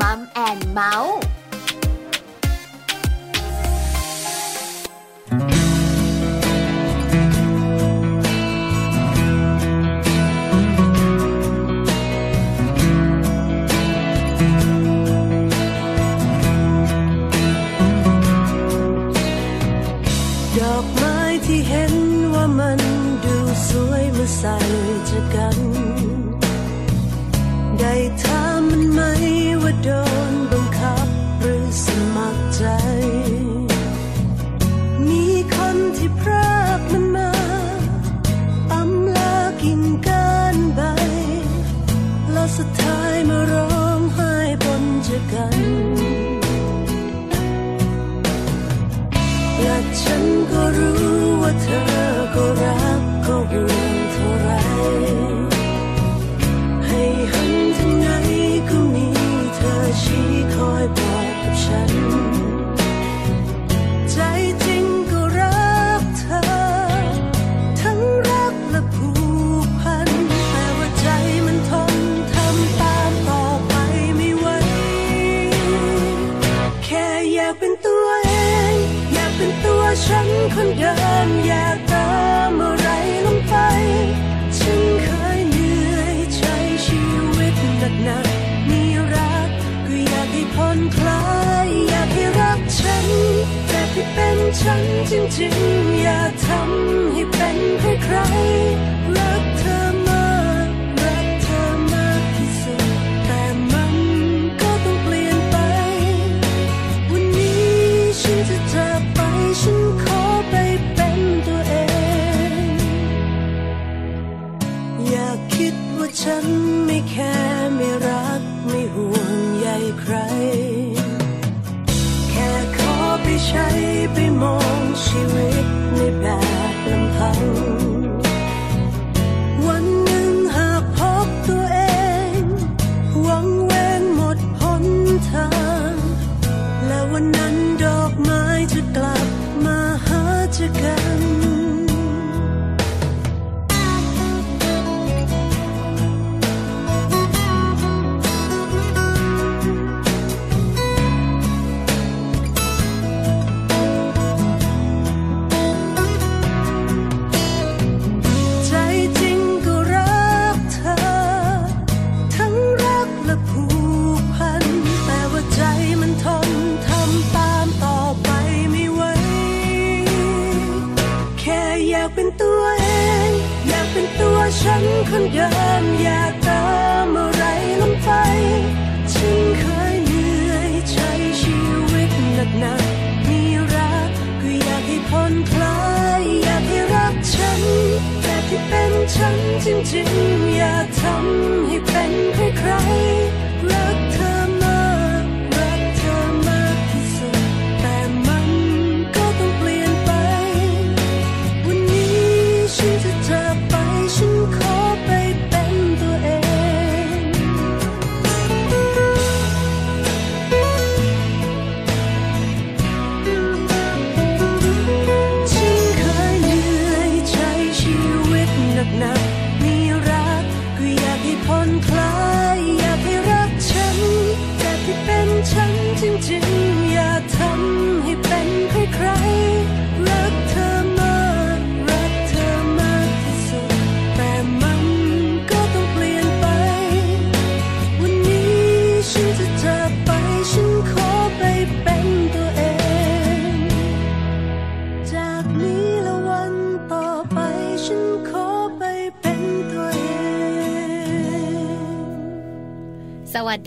มัมแอนเมาส์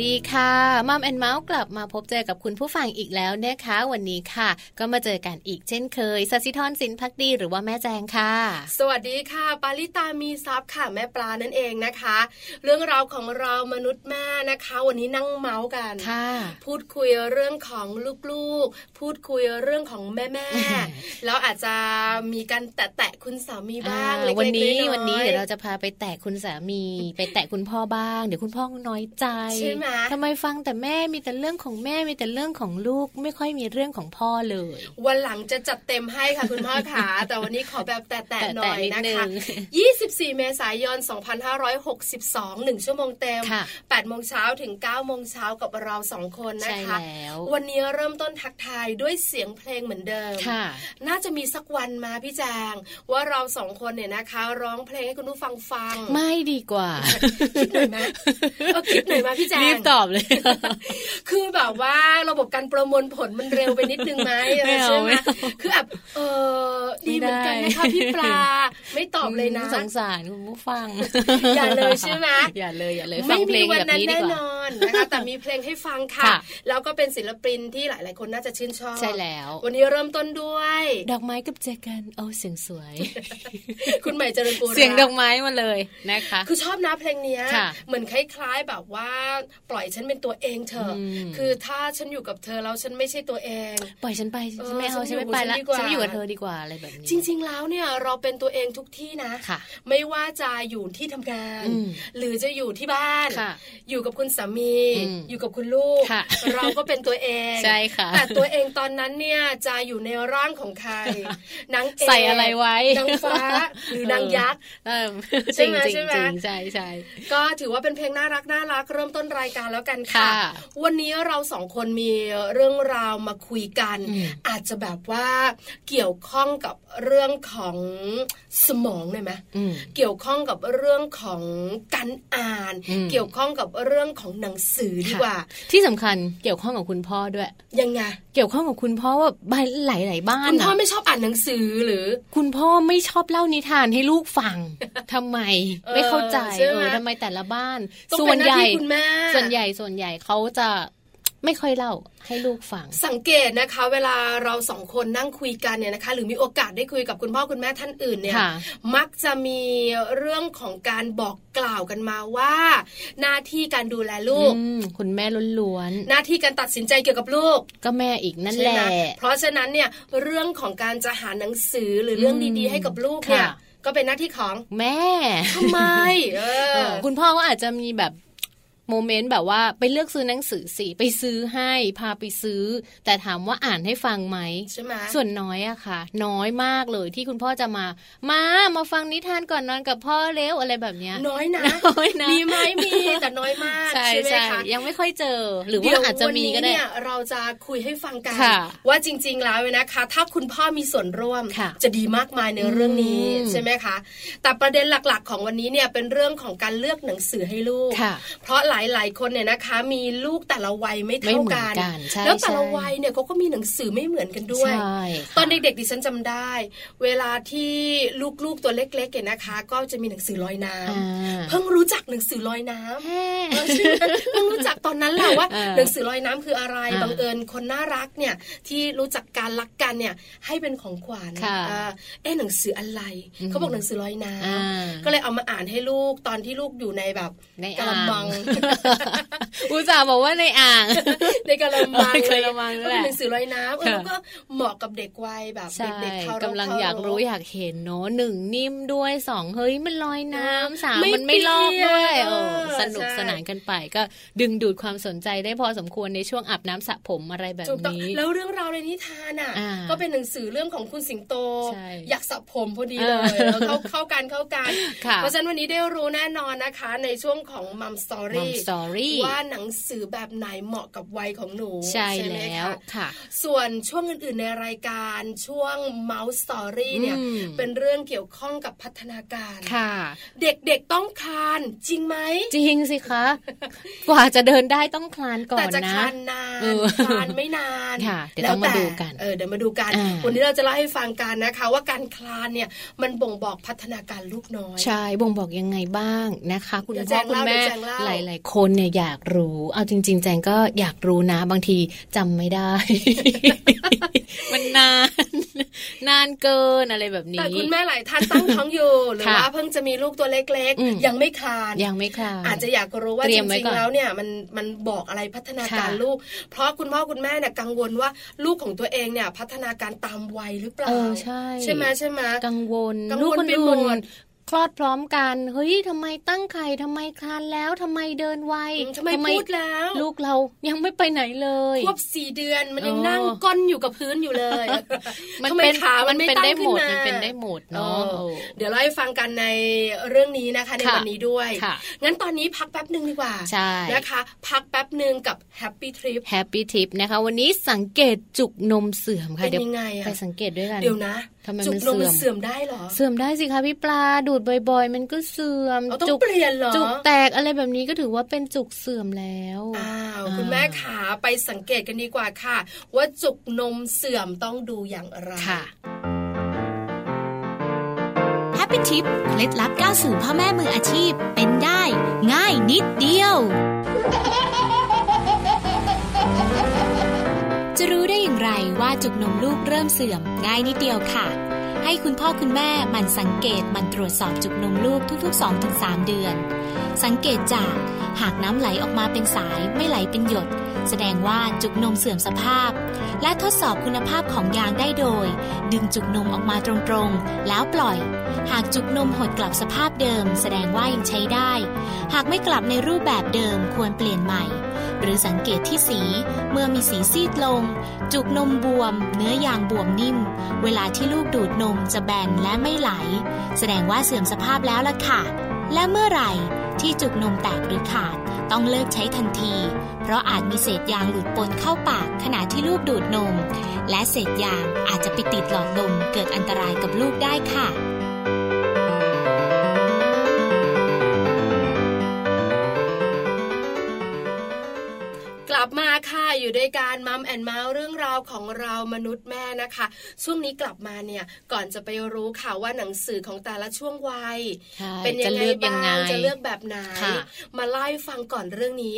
ดีค่ะมัมแอนเมาส์กลับมาพบเจอกับคุณผู้ฟังอีกแล้วนะคะ วันนี้ค่ะ ก็มาเจอกันอีกเช่นเคยสัสิธรสินพักดีหรือว่าแม่แจงค่ะ สวัสดีค่ะ ปาริตามีซับค่ะแม่ปลานั่นเองนะคะ เรื่องราวของเรามนุษย์แม่นะคะ วันนี้นั่งเมาส์กันค่ะ พูดคุยเรื่องของลูกๆ พูดคุยเรื่องของแม่แม่แล้วอาจจะมีการแตะคุณสามีบ้างวันนี้วันนี้เดี๋ยวเราจะพาไปแตะคุณสามี ไปแตะคุณพ่อบ้าง เดี๋ยวคุณพ่อน้อยใจใช่ไหมทำไมฟังแต่แม่มีแต่เรื่องของแม่มีแต่เรื่องของลูก ไม่ค่อยมีเรื่องของพ่อเลย วันหลังจะจัดเต็มให้ค่ะคุณพ่อขาแต่วันนี้ขอแบบแตะๆหน่อยนะแตะๆนิดนึคะง24 เมษายน 2562 1 ชั่วโมงเต็มค่ะ8โมงเช้าถึง 9 โมงเช้ากับเราสองคนนะใช่คะแล้ววันนี้เริ่มต้นทักทายด้วยเสียงเพลงเหมือนเดิมค่ะน่าจะมีสักวันมาพี่แจง ว่าเราสองคนเนี่ยนะคะ ร้องเพลงให้คุณผู้ฟังฟัง ไม่ดีกว่า คิดหน่อยไหมเออคิดหน่อยมาพี่แจงรีบตอบเลย คือแบบว่าระบบการประมวลผลมันเร็วไปนิดนึงไหมไม่เอาใช่ไหมไม่เอาคือแบบเออดีเหมือนกันนะคะไม่ได้พี่ปลาไม่ตอบเลยนะสงสารคุณผู้ฟัง อย่าเลยใช่ไหมอย่าเลยอย่าเลยฟัไม่งเพลมีงวันแบบนั้นนี้ดีแน่กนว่าอนนะคะแต่มีเพลงให้ฟังค่ะค่ะ แล้วก็เป็นศิลปินที่หลาย ๆ คนน่าจะชื่นชอบใช่แล้ว วันนี้เริ่มต้นด้วย ดอกไม้กับแจกันโอ้เสียงสวย คุณใหม่เจริญปูระเสียงดอกไม้มาเลยนะคะ คือชอบนะเพลงเนี้ยค่ะเหมือนคล้าย ๆ แบบว่าปล่อยฉันเป็นตัวเองเถอะอืมคือถ้าฉันอยู่กับเธอแล้วฉันไม่ใช่ตัวเอง ปล่อยฉันไปเออฉันไม่เอาฉัฉันนอยู่ไม่ไปละฉันดีกว่าฉันไม่อยู่กับเธอดีกว่าอะไรแบบนี้จริง ๆ แล้วเนี่ยเราเป็นตัวเองทุกที่นะค่ะไม่ว่าจะอยู่ที่ทำงานอืมหรือจะอยู่ที่บ้านค่ะอยู่กับคุณสามีอืมอยู่กับคุณลูกค่ะเราก็เป็นตัวเองใช่ค่ะแต่ตัวเองตอนนั้นเนี่ยจะอยู่ในร่างของใครนางเอกใส่อะไรไว้นางฟ้าหรือนางยักษ์เออใช่จริงไหมจริงใช่ไหมจริงใช่ใช่ก็ถือว่าเป็นเพลงน่ารักน่ารักเริ่มต้นรายการแล้วกันค่ะค่ะ วันนี้เราสองคนมีเรื่องราวมาคุยกันอืมอาจจะแบบว่าเกี่ยวข้องกับเรื่องของสมองเลยไหมอืมเกี่ยวข้องกับเรื่องของการอ่านอืมเกี่ยวข้องกับเรื่องของหนังสือดีกว่า ที่สำคัญเกี่ยวข้องกับคุณพ่อด้วย ยังไงเกี่ยวข้องกับคุณพ่อว่าบ้านหลายๆบ้านคุณพ่ออะไม่ชอบอ่านหนังสือหรือ คุณพ่อไม่ชอบเล่านิทานให้ลูกฟังทำไมเออไม่เข้าใจใช่ไหมเออทำไมแต่ละบ้านต้องส่วเป็นนหใหน้าญ่ที่คุณแม่ส่วนใหญ่ส่วนใหญ่เขาจะไม่ค่อยเล่าให้ลูกฟัง สังเกตนะคะ เวลาเราสองคนนั่งคุยกันเนี่ยนะคะ หรือมีโอกาสได้คุยกับคุณพ่อคุณแม่ท่านอื่นเนี่ยค่ะมักจะมีเรื่องของการบอกกล่าวกันมาว่า หน้าที่การดูแลลูกอืมคุณแม่ล้วนหน้าที่การตัดสินใจเกี่ยวกับลูกๆก็แม่อีกนั่นใช่แหไหมละเพราะฉะนั้นเนี่ยเรื่องของการจะหาหนังสือหรือเรื่องอืมดีๆ ให้กับลูกเนี่ยค่ะก็เป็นหน้าที่ของแม่ทำไมเอเอออคุณพ่อก็อาจจะมีแบบ โมเมนต์แบบว่าไปเลือกซื้อหนังสือสิไปซื้อให้พาไปซื้อ แต่ถามว่าอ่านให้ฟังไหมใช่ไหมส่วนน้อยอะค่ะ น้อยมากเลยที่คุณพ่อจะมา มามาฟังนิทานก่อนนอนกับพ่อเร็วอะไรแบบเนี้ยน้อยนะน้อยนะมีไหมมีแต่น้อยมากใช่ไหมใช่คะยังไม่ค่อยเจอ หรือเดี๋ว่ายวอาจจะมีก็ได้วันนี้เนี่ยเราจะคุยให้ฟังกันค่ะว่าจริง ๆ แล้วนะคะ ถ้าคุณพ่อมีส่วนร่วมค่ะจะดีมากมายในเรื่องนี้อืมใช่ไหมคะ แต่ประเด็นหลักๆ ของวันนี้เนี่ยเป็นเรื่องของการเลือกหนังสือให้ลูกค่ะเพราะหลาย ๆ คนเนี่ยนะคะ มีลูกแต่ละวัยไม่ไม่เท่าเหมือกันนกันใช่แล้วแต่ละใช่วัยเนี่ยเขาก็มีหนังสือไม่เหมือนกันด้วยใช่ค่ะตอนเด็กๆดิฉันจำได้ เวลาที่ลูกๆตัวเล็กๆเนี่ยนะคะ ก็จะมีหนังสือลอยน้ำอ่าเพิ่งรู้จักหนังสือลอยน้ำแฮ่เออใช่ไหมเพิ่งรู้จักตอนนั้นแหละว่าเออหนังสือลอยน้ำคืออะไรอ่าบังเอิญคนน่ารักเนี่ยที่รู้จักการรักกันเนี่ยให้เป็นของขวัญค่ะเออเอ๊ะหนังสืออะไรอืมเขาบอกหนังสือลอยน้อ่าำก็เลยเอามาอ่านให้ลูกตอนที่ลูกอยู่ในแบบในกะอ่าละงมังอุตส่าห์บอกว่าในอ่าง ในกะละมังกะละมังนั่ก็นแหเป็นละหนังสือลอยน้ำเออค่ะแล้วก็เหมาะกับเด็กวัยแบบใช่เด็กๆเขากำลังอยากรู้อยากเห็นเนาะหนึ่งนิ่มด้วยสองเฮ้ยมันลอยน้ำสามมันไม่ลอกด้วยเออสนุกสนานกันไป ก็ดึงดูดความสนใจได้พอสมควรในช่วงอาบน้ำสระผมอะไรแบบถูกต้องนี้แล้วเรื่องราวในนิทานอะอ่าก็เป็นหนังสือเรื่องของคุณสิงโตใช่อยากสระผมพอดีเลยเออแล้วเข้าเข้ากันเข้ากันค่ะเพราะฉะนั้นวันนี้ได้รู้แน่นอนนะคะ ในช่วงของมัมสตอมัมรี่สตอรี่ว่าหนังสือแบบไหนเหมาะกับวัยของหนู ใช่ไหมแล้วคะค่ะ ส่วนช่วงอื่นๆในรายการช่วงเมาส์สตอรี่เนี่ยอืมเป็นเรื่องเกี่ยวข้องกับพัฒนาการค่ะ เด็กๆต้องคลานจริงไหมจริงสิคะกว่าจะเดินได้ต้องคลานก่อแต่นจะนะคลานนานเออคลานไม่นานค่ะเดี๋ยวแล้วต้องมาแต่ดูกันเออเดี๋ยวมาดูกันอ่าวันนี้เราจะเล่าให้ฟังกันนะคะ ว่าการคลานเนี่ยมันบ่งบอกพัฒนาการลูกน้อย ใช่บ่งบอกยังไงบ้างนะคะ คุณเดี๋ยวพ่อแจงคุณเล่าแม่เดี๋ยวแจงเล่าหลายๆคนเนี่ยอยากรู้ เอาจริง ๆ แจงก็อยากรู้นะ บางทีจำไม่ได้ มันนาน นานเกินอะไรแบบแต่นี้คุณแม่หลายท่านตั้งท้องอยู่หรือค่ะว่าเพิ่งจะมีลูกตัวเล็กอืมๆยังไม่คลานยังไม่คลานอาจจะอยากรู้ว่าเตรีจยมไว้ริงก่อนๆแล้วเนี่ยมันมันบอกอะไรพัฒนาการค่ะลูก เพราะคุณพ่อคุณแม่เนี่ยกังวลว่าลูกของตัวเองเนี่ยพัฒนาการตามวัยหรือเปล่าเออใช่ใช่ไหมใช่ไหมกังวลกังวลลูกคนไปหมอื่ดน คลอดพร้อมกันเฮ้ยทำไมตั้งไข่ทำไมคลานแล้วทำไมเดินไวทำไมพูดแล้ว ลูกเรายังไม่ไปไหนเลยควบสี่เดือนมันยังนั่งก้นอยู่กับพื้นอยู่เลย มันเป็นขามันเป็นได้หมดมันเป็นได้หมดเนาะเดี๋ยวเราให้ฟังกันในเรื่องนี้นะคะ ในวันนี้ด้วย งั้นตอนนี้พักแป๊บหนึ่งดีกว่าใช่นะคะ พักแป๊บหนึ่งกับ Happy Tip Hap py Tip นะคะ วันนี้สังเกตจุกนมเสื่อมค่ะเดี๋ยวไปสังเกตด้วยกันเดี๋ยวนะทำไมมันเสื่อมเสื่อมได้หรอ เสื่อมได้สิคะพี่ปลาดูดบ่อย ๆ มันก็เสื่อมจุกเปลี่ยนหรอจุกแตกอะไรแบบนี้ก็ถือว่าเป็นจุกเสื่อมแล้วอ้าวคุณแม่ขาไปสังเกตกันดีกว่าค่ะ ว่าจุกนมเสื่อมต้องดูอย่างไรค่ะ Happy Tip เคล็ดลับก้าวสู่พ่อแม่มืออาชีพเป็นได้ ง่ายนิดเดียว จะรู้ได้อย่างไรว่าจุกนมลูกเริ่มเสื่อมง่ายนิดเดียวค่ะ ให้คุณพ่อคุณแม่มันสังเกตมันตรวจสอบจุกนมลูกทุกๆ 2-3 เดือน สังเกตจากหากน้ำไหลออกมาเป็นสายไม่ไหลเป็นหยด แสดงว่าจุกนมเสื่อมสภาพ และทดสอบคุณภาพของยางได้โดย ดึงจุกนมออกมาตรงๆ แล้วปล่อย หากจุกนมหดกลับสภาพเดิม แสดงว่ายังใช้ได้ หากไม่กลับในรูปแบบเดิมควรเปลี่ยนใหม่ หรือสังเกตที่สี เมื่อมีสีซีดลง จุกนมบวม เนื้อยางบวมนิ่ม เวลาที่ลูกดูดนมจะแบนและไม่ไหล แสดงว่าเสื่อมสภาพแล้วล่ะค่ะ และเมื่อไหร่ที่จุกนมแตกหรือขาด ต้องเลิกใช้ทันที เพราะอาจมีเศษยางหลุดปนเข้าปากขณะที่ลูกดูดนม และเศษยางอาจจะไปติดหลอดลมเกิดอันตรายกับลูกได้ค่ะ อยู่ด้วยการมัมแอนเมาส์เรื่องราวของเรามนุษย์แม่นะคะ ช่วงนี้กลับมาเนี่ยก่อนจะไปรู้ค่ะว่าหนังสือของแต่ละช่วงวัย เป็นยังไงบ้างจะเลือกแบบไหนมาไล่ฟังก่อนเรื่องนี้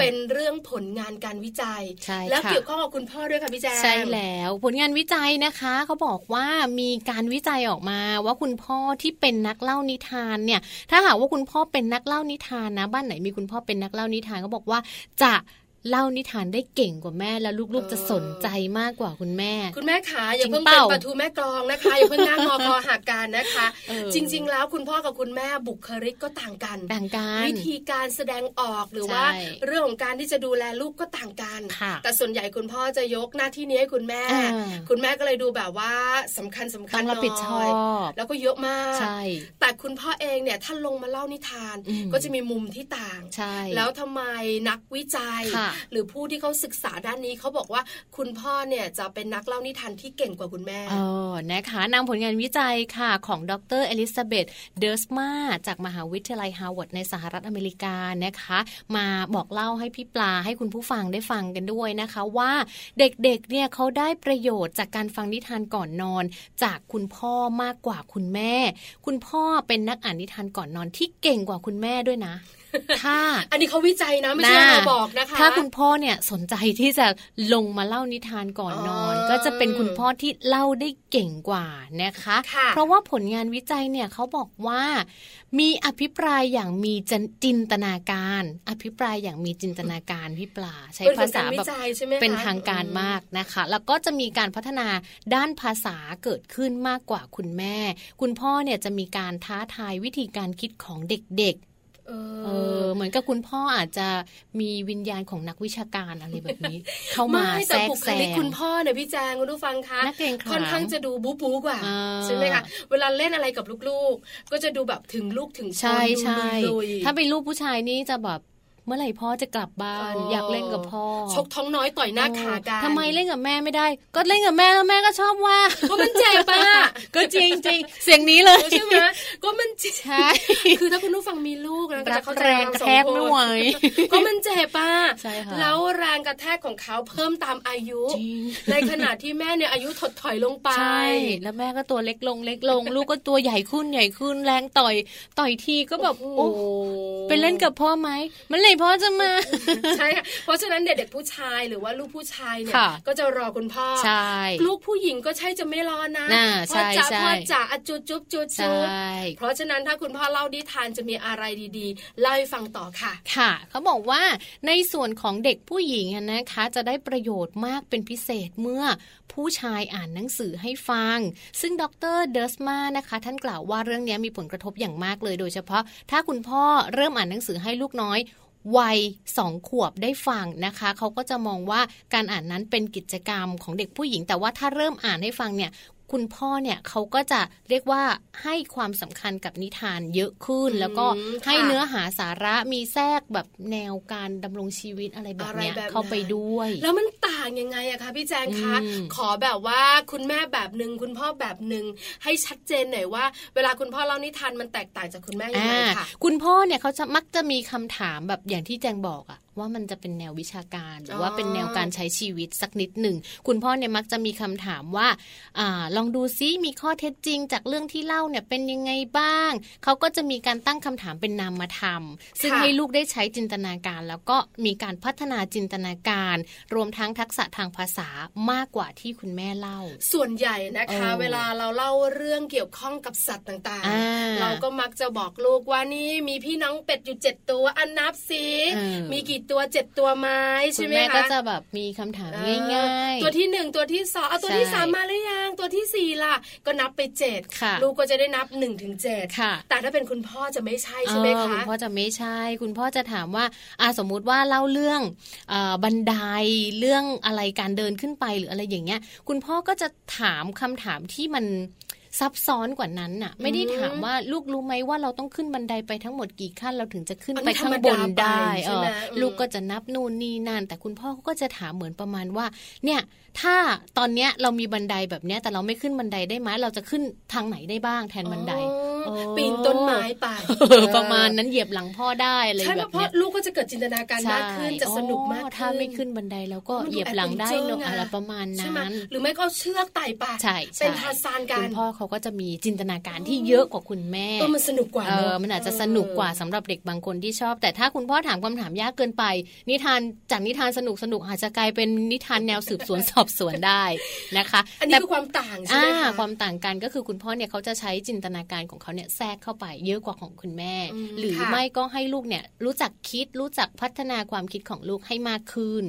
เป็นเรื่องผลงานการวิจัย แล้วเกี่ยวข้องกับคุณพ่อด้วยค่ะพี่แจงใช่แล้วผลงานวิจัยนะคะเขาบอกว่ามีการวิจัยออกมาว่าคุณพ่อที่เป็นนักเล่านิทานเนี่ย ถ้าหากว่าคุณพ่อเป็นนักเล่านิทานนะ บ้านไหนมีคุณพ่อเป็นนักเล่านิทานเขาบอกว่าจะ เล่านิทานได้เก่งกว่าแม่แล้วลูกๆจะสนใจมากกว่าคุณแม่ คุณแม่ขาอย่าเพิ่งเป็นปะทูแม่กรองนะคะอย่าเพิ่งนั่งงอคอหักกันนะคะ จริง ๆ แล้วคุณพ่อกับคุณแม่บุคลิกก็ต่างกันต่างกันวิธีการแสดงออกหรือว่า เรื่องของการที่จะดูแลลูกก็ต่างกัน แต่ส่วนใหญ่คุณพ่อจะยกหน้าที่นี้ให้คุณแม่ คุณแม่ก็เลยดูแบบว่าสำคัญสำคัญรับผิดชอบแล้วก็เยอะมากใช่แต่คุณพ่อเองเนี่ยท่านลงมาเล่านิทานก็จะมีมุมที่ต่าง แล้วทำไมนักวิจัยหรือผู้ที่เขาศึกษาด้านนี้เขาบอกว่าคุณพ่อเนี่ยจะเป็นนักเล่านิทานที่เก่งกว่าคุณแม่อ๋อนะคะนำผลงานวิจัยค่ะของดรเอลิซาเบธเดอร์สมาจากมหาวิทยาลัยฮาร์วาร์ดในสหรัฐอเมริกานะคะ มาบอกเล่าให้พี่ปลาให้คุณผู้ฟังได้ฟังกันด้วยนะคะ ว่าเด็กๆเนี่ยเขาได้ประโยชน์จากการฟังนิทานก่อนนอน จากคุณพ่อมากกว่าคุณแม่ คุณพ่อเป็นนักอ่านนิทานก่อนนอนที่เก่งกว่าคุณแม่ด้วยนะ ถ้า อันนี้เขาวิจัยนะไม่ใช่เราบอกนะคะ ถ้าคุณพ่อเนี่ยสนใจที่จะลงมาเล่านิทานก่อนนอน ก็จะเป็นคุณพ่อที่เล่าได้เก่งกว่านะคะ เพราะว่าผลงานวิจัยเนี่ยเขาบอกว่า มีอภิปรายอย่างมีจินตนาการ อภิปรายอย่างมีจินตนาการพี่ปลาใช้ภาษาแบบเป็นทางการมากนะคะ แล้วก็จะมีการพัฒนาด้านภาษาเกิดขึ้นมากกว่าคุณแม่ คุณพ่อเนี่ยจะมีการท้าทายวิธีการคิดของเด็ก เออเหมือนกับคุณพ่ออาจจะมีวิญญาณของนักวิชาการอะไรแบบนี้ เข้ามาแทรกแซงคุณพ่อเนี่ยพี่แจงคุณผู้ฟังคะค่อนข้างจะดูบู๊บู๊กว่าใช่ไหมคะเวลาเล่นอะไรกับลูกๆ ก็จะดูแบบถึงลูกถึงใช่ใช่ถ้าเป็นลูกผู้ชายนี่จะแบบ เมื่อไหร่พ่อจะกลับบ้าน อยากเล่นกับพ่อ ชกท้องน้อยต่อยหน้าขากันทำไมเล่นกับแม่ไม่ได้ ก็เล่นกับแม่แล้วแม่ก็ชอบว่าก็มันเจ็บป่ะก็จริงจริงเสียงนี้เลยใช่ไหมก็มันเจ็บใช่คือถ้าคุณผู้ฟังมีลูกนะก็จะเข้าใจแรงกระแทกไม่ไหวก็มันเจ็บป่ะแล้วแรงกระแทกของเขาเพิ่มตามอายุ ในขณะที่แม่เนี่ยอายุถดถอยลงไปใช่แล้วแม่ก็ตัวเล็กลงเล็กลง ลูกก็ตัวใหญ่ขึ้นใหญ่ขึ้นแรงต่อยต่อยทีก็แบบโอ้ไปเล่นกับพ่อไหมมันเลยพ่อจะมาใช่ค่ะเพราะฉะนั้นเด็กๆผู้ชายหรือว่าลูกผู้ชายเนี่ยก็จะรอคุณพ่อใช่ลูกผู้หญิงก็ใช่จะไม่รอนะพ่อจ๋าพ่อจ๋าจุดจุ๊บจุดจุ๊บเพราะฉะนั้นถ้าคุณพ่อเล่าดิทานจะมีอะไรดีๆเล่าให้ฟังต่อค่ะ ค่ะ เขาบอกว่าในส่วนของเด็กผู้หญิงนะคะ จะได้ประโยชน์มากเป็นพิเศษเมื่อผู้ชายอ่านหนังสือให้ฟัง ซึ่งดรเดอร์สมานะคะ ท่านกล่าวว่าเรื่องนี้มีผลกระทบอย่างมากเลยโดยเฉพาะ ถ้าคุณพ่อเริ่มอ่านหนังสือให้ลูกน้อย วัยสองขวบได้ฟังนะคะเขาก็จะมองว่าการอ่านนั้นเป็นกิจกรรมของเด็กผู้หญิง แต่ว่าถ้าเริ่มอ่านให้ฟังเนี่ย คุณพ่อเนี่ยเขาก็จะเรียกว่าให้ความสำคัญกับนิทานเยอะขึ้น แล้วก็ให้เนื้อหาสาระมีแทรกแบบแนวการดำรงชีวิตอะไรแบบนี้เข้าไปด้วย แล้วมันต่างยังไงอะคะพี่แจงคะขอแบบว่าคุณแม่แบบหนึ่งคุณพ่อแบบหนึ่งให้ชัดเจนหน่อยว่า เวลาคุณพ่อเล่านิทานมันแตกต่างจากคุณแม่ยังไงคะคุณพ่อเนี่ยเขาจะมักจะมีคำถามแบบอย่างที่แจงบอกอะ ว่ามันจะเป็นแนววิชาการ หรือว่าเป็นแนวการใช้ชีวิตสักนิดหนึ่ง คุณพ่อเนี่ยมักจะมีคำถามว่าอลองดูซิมีข้อเท็จจริง จากเรื่องที่เล่าเนี่ยเป็นยังไงบ้าง เขาก็จะมีการตั้งคำถามเป็นนามธรรม ซึ่งให้ลูกได้ใช้จินตนาการ แล้วก็มีการพัฒนาจินตนาการ รวมทั้งทักษะทางภาษามากกว่าที่คุณแม่เล่า ส่วนใหญ่นะคะ เวลาเราเล่าเรื่องเกี่ยวข้องกับสัตว์ต่างๆ เราก็มักจะบอกลูกว่านี่มีพี่น้องเป็ดอยู่เจ็ดตัวอันนับสิมีกี่ตัวเจ็ดตัวไม้ใช่ไหมคะคุณแม่ก็จะแบบมีคำถามง่ายๆ ตัวที่หนึ่งตัวที่สองเอาตัวที่สามมาหรือยังตัวที่สี่ล่ะ ก็นับไปเจ็ดลูกก็จะได้นับหนึ่งถึงเจ็ดแต่ถ้าเป็นคุณพ่อจะไม่ใช่ใช่ไหมคะคุณพ่อจะไม่ใช่ คุณพ่อจะถามว่าอาสมมุติว่าเล่าเรื่องบันไดเรื่องอะไรการเดินขึ้นไปหรืออะไรอย่างเงี้ย คุณพ่อก็จะถามคำถามที่มัน ซับซ้อนกว่านั้นน่ะ ไม่ได้ถามว่าลูกรู้ไหมว่าเราต้องขึ้นบันไดไปทั้งหมดกี่ขั้นเราถึงจะขึ้นไปข้างบนได้เออลูกก็จะนับนู่นนี่นั่นแต่คุณพ่อก็จะถามเหมือนประมาณว่า เนี่ย ถ้าตอนเนี้ยเรามีบันไดแบบเนี้ย แต่เราไม่ขึ้นบันไดได้ไหมเราจะขึ้นทางไหนได้บ้างแทนบันไดปีนต้นไม้ไปประมาณนั้นเหยียบหลังพ่อได้อะไรแบบนี้ใช่เพราะลูกก็จะเกิดจินตนาการมากขึ้นจะสนุกมากถ้าไม่ขึ้นบันไดแล้วก็เหยียบหลังได้เนอะอะไรประมาณนั้นหรือไม่ก็เชือกไต่ป่าใช่เป็นทาซานกันคุณพ่อเขาก็จะมีจินตนาการที่เยอะกว่าคุณแม่ก็มันสนุกกว่าเออมันอาจจะสนุกกว่าสำหรับเด็กบางคนที่ชอบ แต่ถ้าคุณพ่อถามคำถามยากเกินไป นิทานจากนิทานสนุกสนุกอาจจะกลายเป็นนิทานแนวสืบสวนสอบสวนได้นะคะอันนี้คือความต่างใช่ไหมคะความต่างกันก็คือคุณพ่อเนี่ยเขาจะใช้จินตนาการของเขาเนี่ยแทรกเข้าไปเยอะกว่าของคุณแม่ หรือไม่ก็ให้ลูกเนี่ยรู้จักคิดรู้จักพัฒนาความคิดของลูกให้มากขึ้น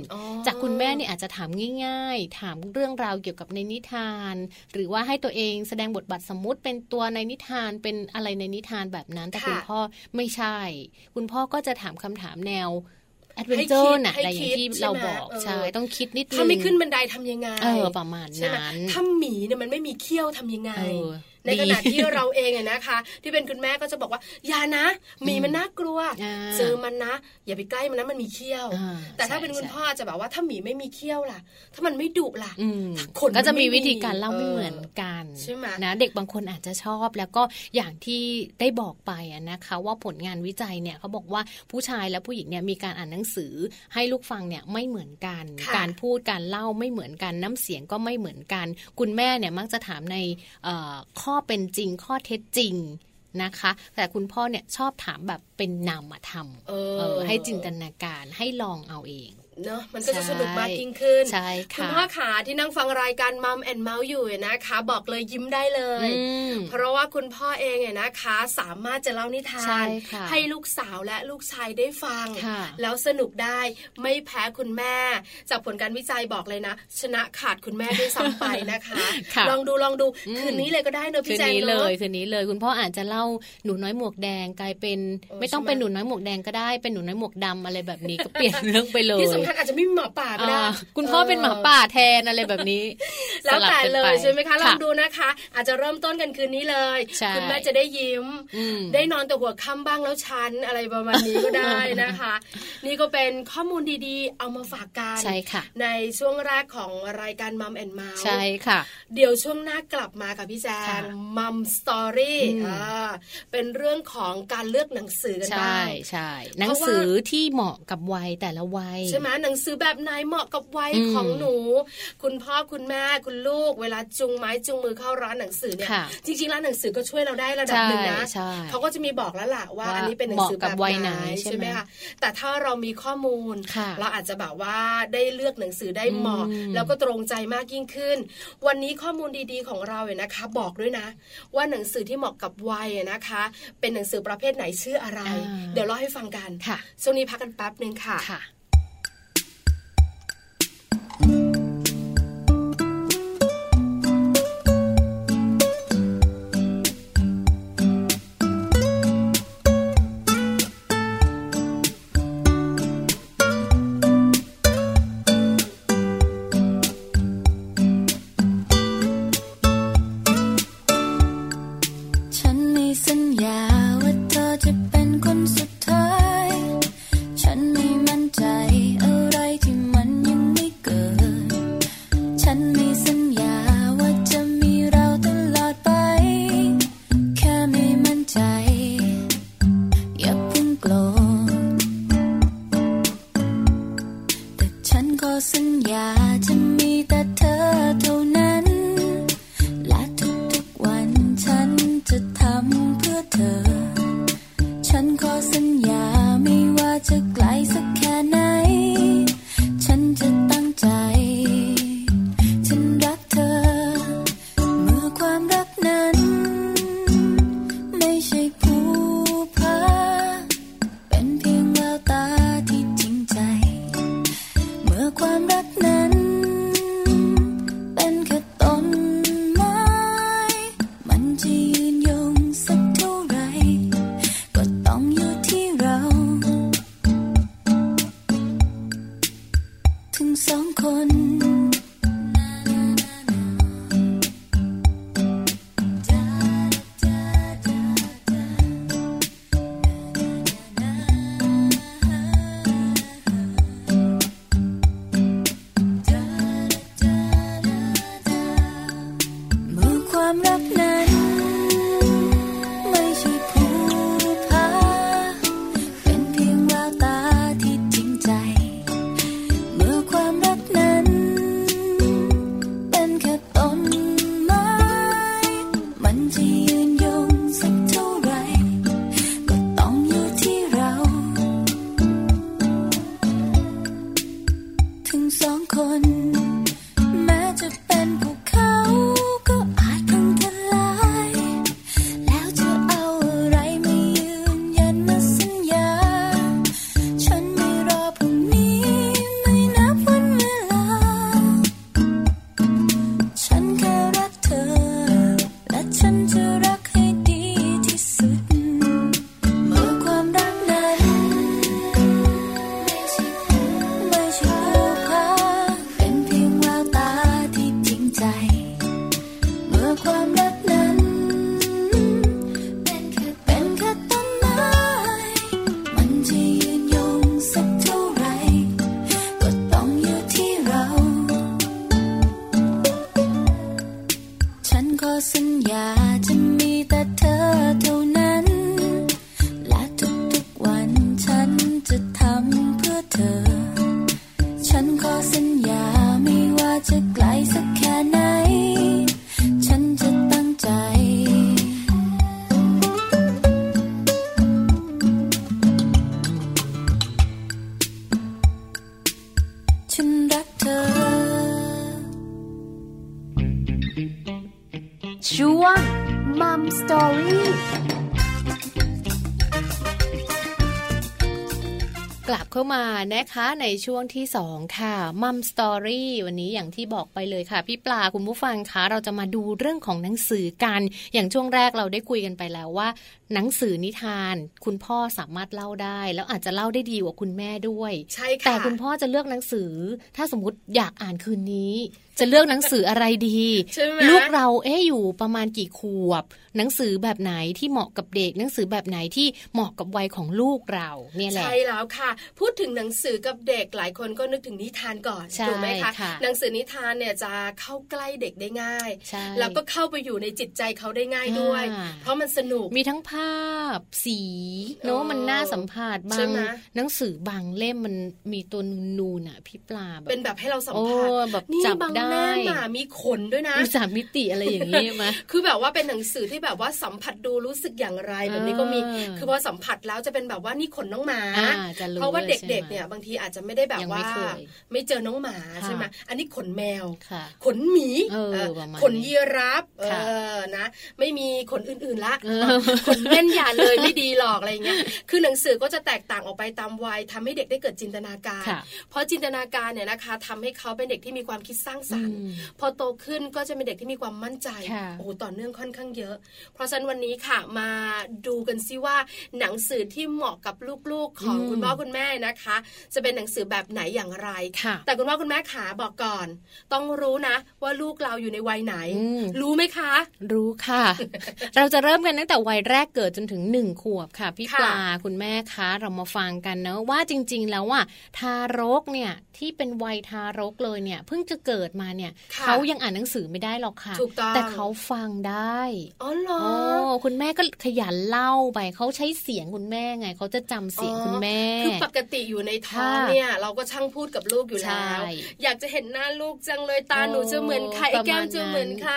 จากคุณแม่เนี่ยอาจจะถามง่าย ๆ ถามเรื่องราวเกี่ยวกับในนิทาน หรือว่าให้ตัวเองแสดงบทบาทสมมุติเป็นตัวในนิทานเป็นอะไรในนิทานแบบนั้น แต่คุณพ่อไม่ใช่ คุณพ่อก็จะถามคำถามแนวแอดเวนเจอร์น่ะอะไรอย่างที่เราบอกใช่ต้องคิดนิดนึงถ้าไม่ขึ้นบันไดทำยังไงเออประมาณนั้นถ้าหมีเนี่ยมันไม่มีเขี้ยวทำยังไง ในขณะที่เราเองเนี่ยนะคะ ที่เป็นคุณแม่ก็จะบอกว่าอย่านะ มีมันน่ากลัวเจอมันนะ อย่าไปใกล้มันนะมันมีเขี้ยว แต่ถ้าเป็นคุณพ่อจะแบบว่าถ้าหมีไม่มีเขี้ยวล่ะ ถ้ามันไม่ดุล่ะคนก็จะมีวิธีการเล่าไม่เหมือนกันใช่ไหมนะเด็กบางคนอาจจะชอบแล้วก็อย่างที่ได้บอกไปนะคะ ว่าผลงานวิจัยเนี่ยเขาบอกว่าผู้ชายและผู้หญิงเนี่ยมีการอ่านหนังสือให้ลูกฟังเนี่ยไม่เหมือนกัน การพูดการเล่าไม่เหมือนกันน้ำเสียงก็ไม่เหมือนกัน คุณแม่เนี่ยมักจะถามในข้อเป็นจริงข้อเท็จจริงนะคะ แต่คุณพ่อเนี่ยชอบถามแบบเป็นนามธรรมให้จินตนาการให้ลองเอาเอง เนาะมันก็จะสนุกมากยิ่งขึ้นใช่ค่ะคุณพ่อขาที่นั่งฟังรายการมัมแอนเมาส์อยู่นะคะ บอกเลยยิ้มได้เลย เพราะว่าคุณพ่อเองเนี่ยนะคะ สามารถจะเล่านิทาน ให้ลูกสาวและลูกชายได้ฟัง แล้วสนุกได้ไม่แพ้คุณแม่ จากผลการวิจัยบอกเลยนะ ชนะขาดคุณแม่ด้วยซ้ำไปนะคะ ลองดูลองดูคืนนี้เลยก็ได้เนอะพี่แจงเนเลยคืนนี้เลย คุณพ่ออาจจะเล่าหนูน้อยหมวกแดงกลายเป็น ไม่ต้องเป็นหนูน้อยหมวกแดงก็ได้เป็นหนูน้อยหมวกดำอะไรแบบนี้ก็เปลี่ยนเรื่องไปเลยท่านอาจจะไม่มีหมาป่าก็ได้คุณพ่อเป็นหมาป่าแทนอะไรแบบนี้แล้วแต่เลยใช่ไหมคะลองดูนะคะ อาจจะเริ่มต้นกันคืนนี้เลยคุณแม่จะได้ยิ้ม ได้นอนแต่หัวค่ำบ้างแล้วชันอะไรประมาณนี้ก็ได้นะคะ นี่ก็เป็นข้อมูลดีๆ เอามาฝากกันใช่ค่ะในช่วงแรกของรายการมัมแอนมาใช่ค่ะ เดี๋ยวช่วงหน้ากลับมากับพี่แจงมัมสตอรี่เป็นเรื่องของการเลือกหนังสือกันบ้างใช่ใช่หนังสือที่เหมาะกับวัยแต่ละวัยใช่ไหมหนังสือแบบไหนเหมาะกับวัยของหนู คุณพ่อคุณแม่คุณลูกเวลาจุงไม้จุงมือเข้าร้านหนังสือเนี่ยจริงๆร้านหนังสือก็ช่วยเราได้ระดับหนึ่งนะเขาก็จะมีบอกแล้วล่ะว่าอันนี้เป็นหนังสือแบบไหนใช่ไหมคะแต่ถ้าเรามีข้อมูล เราอาจจะแบบว่าได้เลือกหนังสือได้เหมาะแล้วก็ตรงใจมากยิ่งขึ้น วันนี้ข้อมูลดีๆของเราเนี่ยนะคะ บอกด้วยนะ ว่าหนังสือที่เหมาะกับวัยนะคะ เป็นหนังสือประเภทไหนชื่ออะไร เดี๋ยวเล่าให้ฟังกันช่วงนี้พักกันแป๊บหนึ่งค่ะ นะคะในช่วงที่ 2 ค่ะมัมสตอรี่วันนี้อย่างที่บอกไปเลยค่ะ พี่ปลาคุณผู้ฟังคะเราจะมาดูเรื่องของหนังสือกัน อย่างช่วงแรกเราได้คุยกันไปแล้วว่า หนังสือนิทาน คุณพ่อสามารถเล่าได้ แล้วอาจจะเล่าได้ดีกว่าคุณแม่ด้วย ใช่ค่ะแต่คุณพ่อจะเลือกหนังสือ ถ้าสมมติอยากอ่านคืนนี้ จะเลือกหนังสืออะไรดี ลูกเราเอ๊อยู่ประมาณกี่ขวบ หนังสือแบบไหนที่เหมาะกับเด็ก หนังสือแบบไหนที่เหมาะกับวัยของลูกเราเนี่ยแหละใช่แล้วค่ะ พูดถึงหนังสือกับเด็กหลายคนก็นึกถึงนิทานก่อนถูกไหมคะหนังสือนิทานเนี่ยจะเข้าใกล้เด็กได้ง่าย แล้วก็เข้าไปอยู่ในจิตใจเขาได้ง่ายด้วย เพราะมันสนุกมีทั้งภาพสีเนาะมันน่าสัมผัสบางหนังสือบางเล่มมันมีตัวนูนๆอะพี่ปลาแบบเป็นแบบให้เราสัมผัสแบบจับได้มีขนด้วยนะมีสามมิติอะไรอย่างนี้มาคือแบบว่าเป็นหนังสือที่แบบว่าสัมผัสดูรู้สึกอย่างไรแบบนี้ก็มี คือพอสัมผัสแล้วจะเป็นแบบว่านี่ขนน้องหมาเพราะว่าเด็กๆเนี่ยบางทีอาจจะไม่ได้แบบว่า ไม่เจอน้องหมาใช่ไหมอันนี้ขนแมว ขนหมีขนยีรับเออนะ ไม่มีขนอื่นๆละขนเล่นอย่าเลยไม่ดีหรอกอะไรเงี้ยคือหนังสือก็จะแตกต่างออกไปตามวัยทำให้เด็กได้เกิดจินตนาการ เพราะจินตนาการเนี่ยนะคะทำให้เขาเป็นเด็กที่มีความคิดสร้างสรรค์พอโตขึ้นก็จะเป็นเด็กที่มีความมั่นใจโอ้โหต่อเนื่องค่อนข้างเยอะ เพราะฉะนั้นวันนี้ค่ะมาดูกันซิว่าหนังสือที่เหมาะกับลูกๆของคุณพ่อคุณแม่นะคะ จะเป็นหนังสือแบบไหนอย่างไร แต่คุณพ่อคุณแม่ขาบอกก่อน ต้องรู้นะว่าลูกเราอยู่ในวัยไหน รู้ไหมคะ รู้ค่ะ เราจะเริ่มกันตั้งแต่วัยแรกเกิดจนถึงหนึ่งขวบค่ะพี่ปลาคุณแม่คะ เรามาฟังกันนะว่าจริง ๆ แล้วว่าทารกเนี่ย ที่เป็นวัยทารกเลยเนี่ยเพิ่งจะเกิดมาเนี่ยเขายังอ่านหนังสือไม่ได้หรอกค่ะ แต่เขาฟังได้อ๋อเหรอคุณแม่ก็ขยันเล่าไปเขาใช้เสียงคุณแม่ไงเขาจะจำเสียงคุณแม่คือปกติอยู่ในท้องเนี่ยเราก็ช่างพูดกับลูกอยู่แล้ว อยากจะเห็นหน้าลูกจังเลยตาหนูจะเหมือนใครแก้มจะเหมือนใคร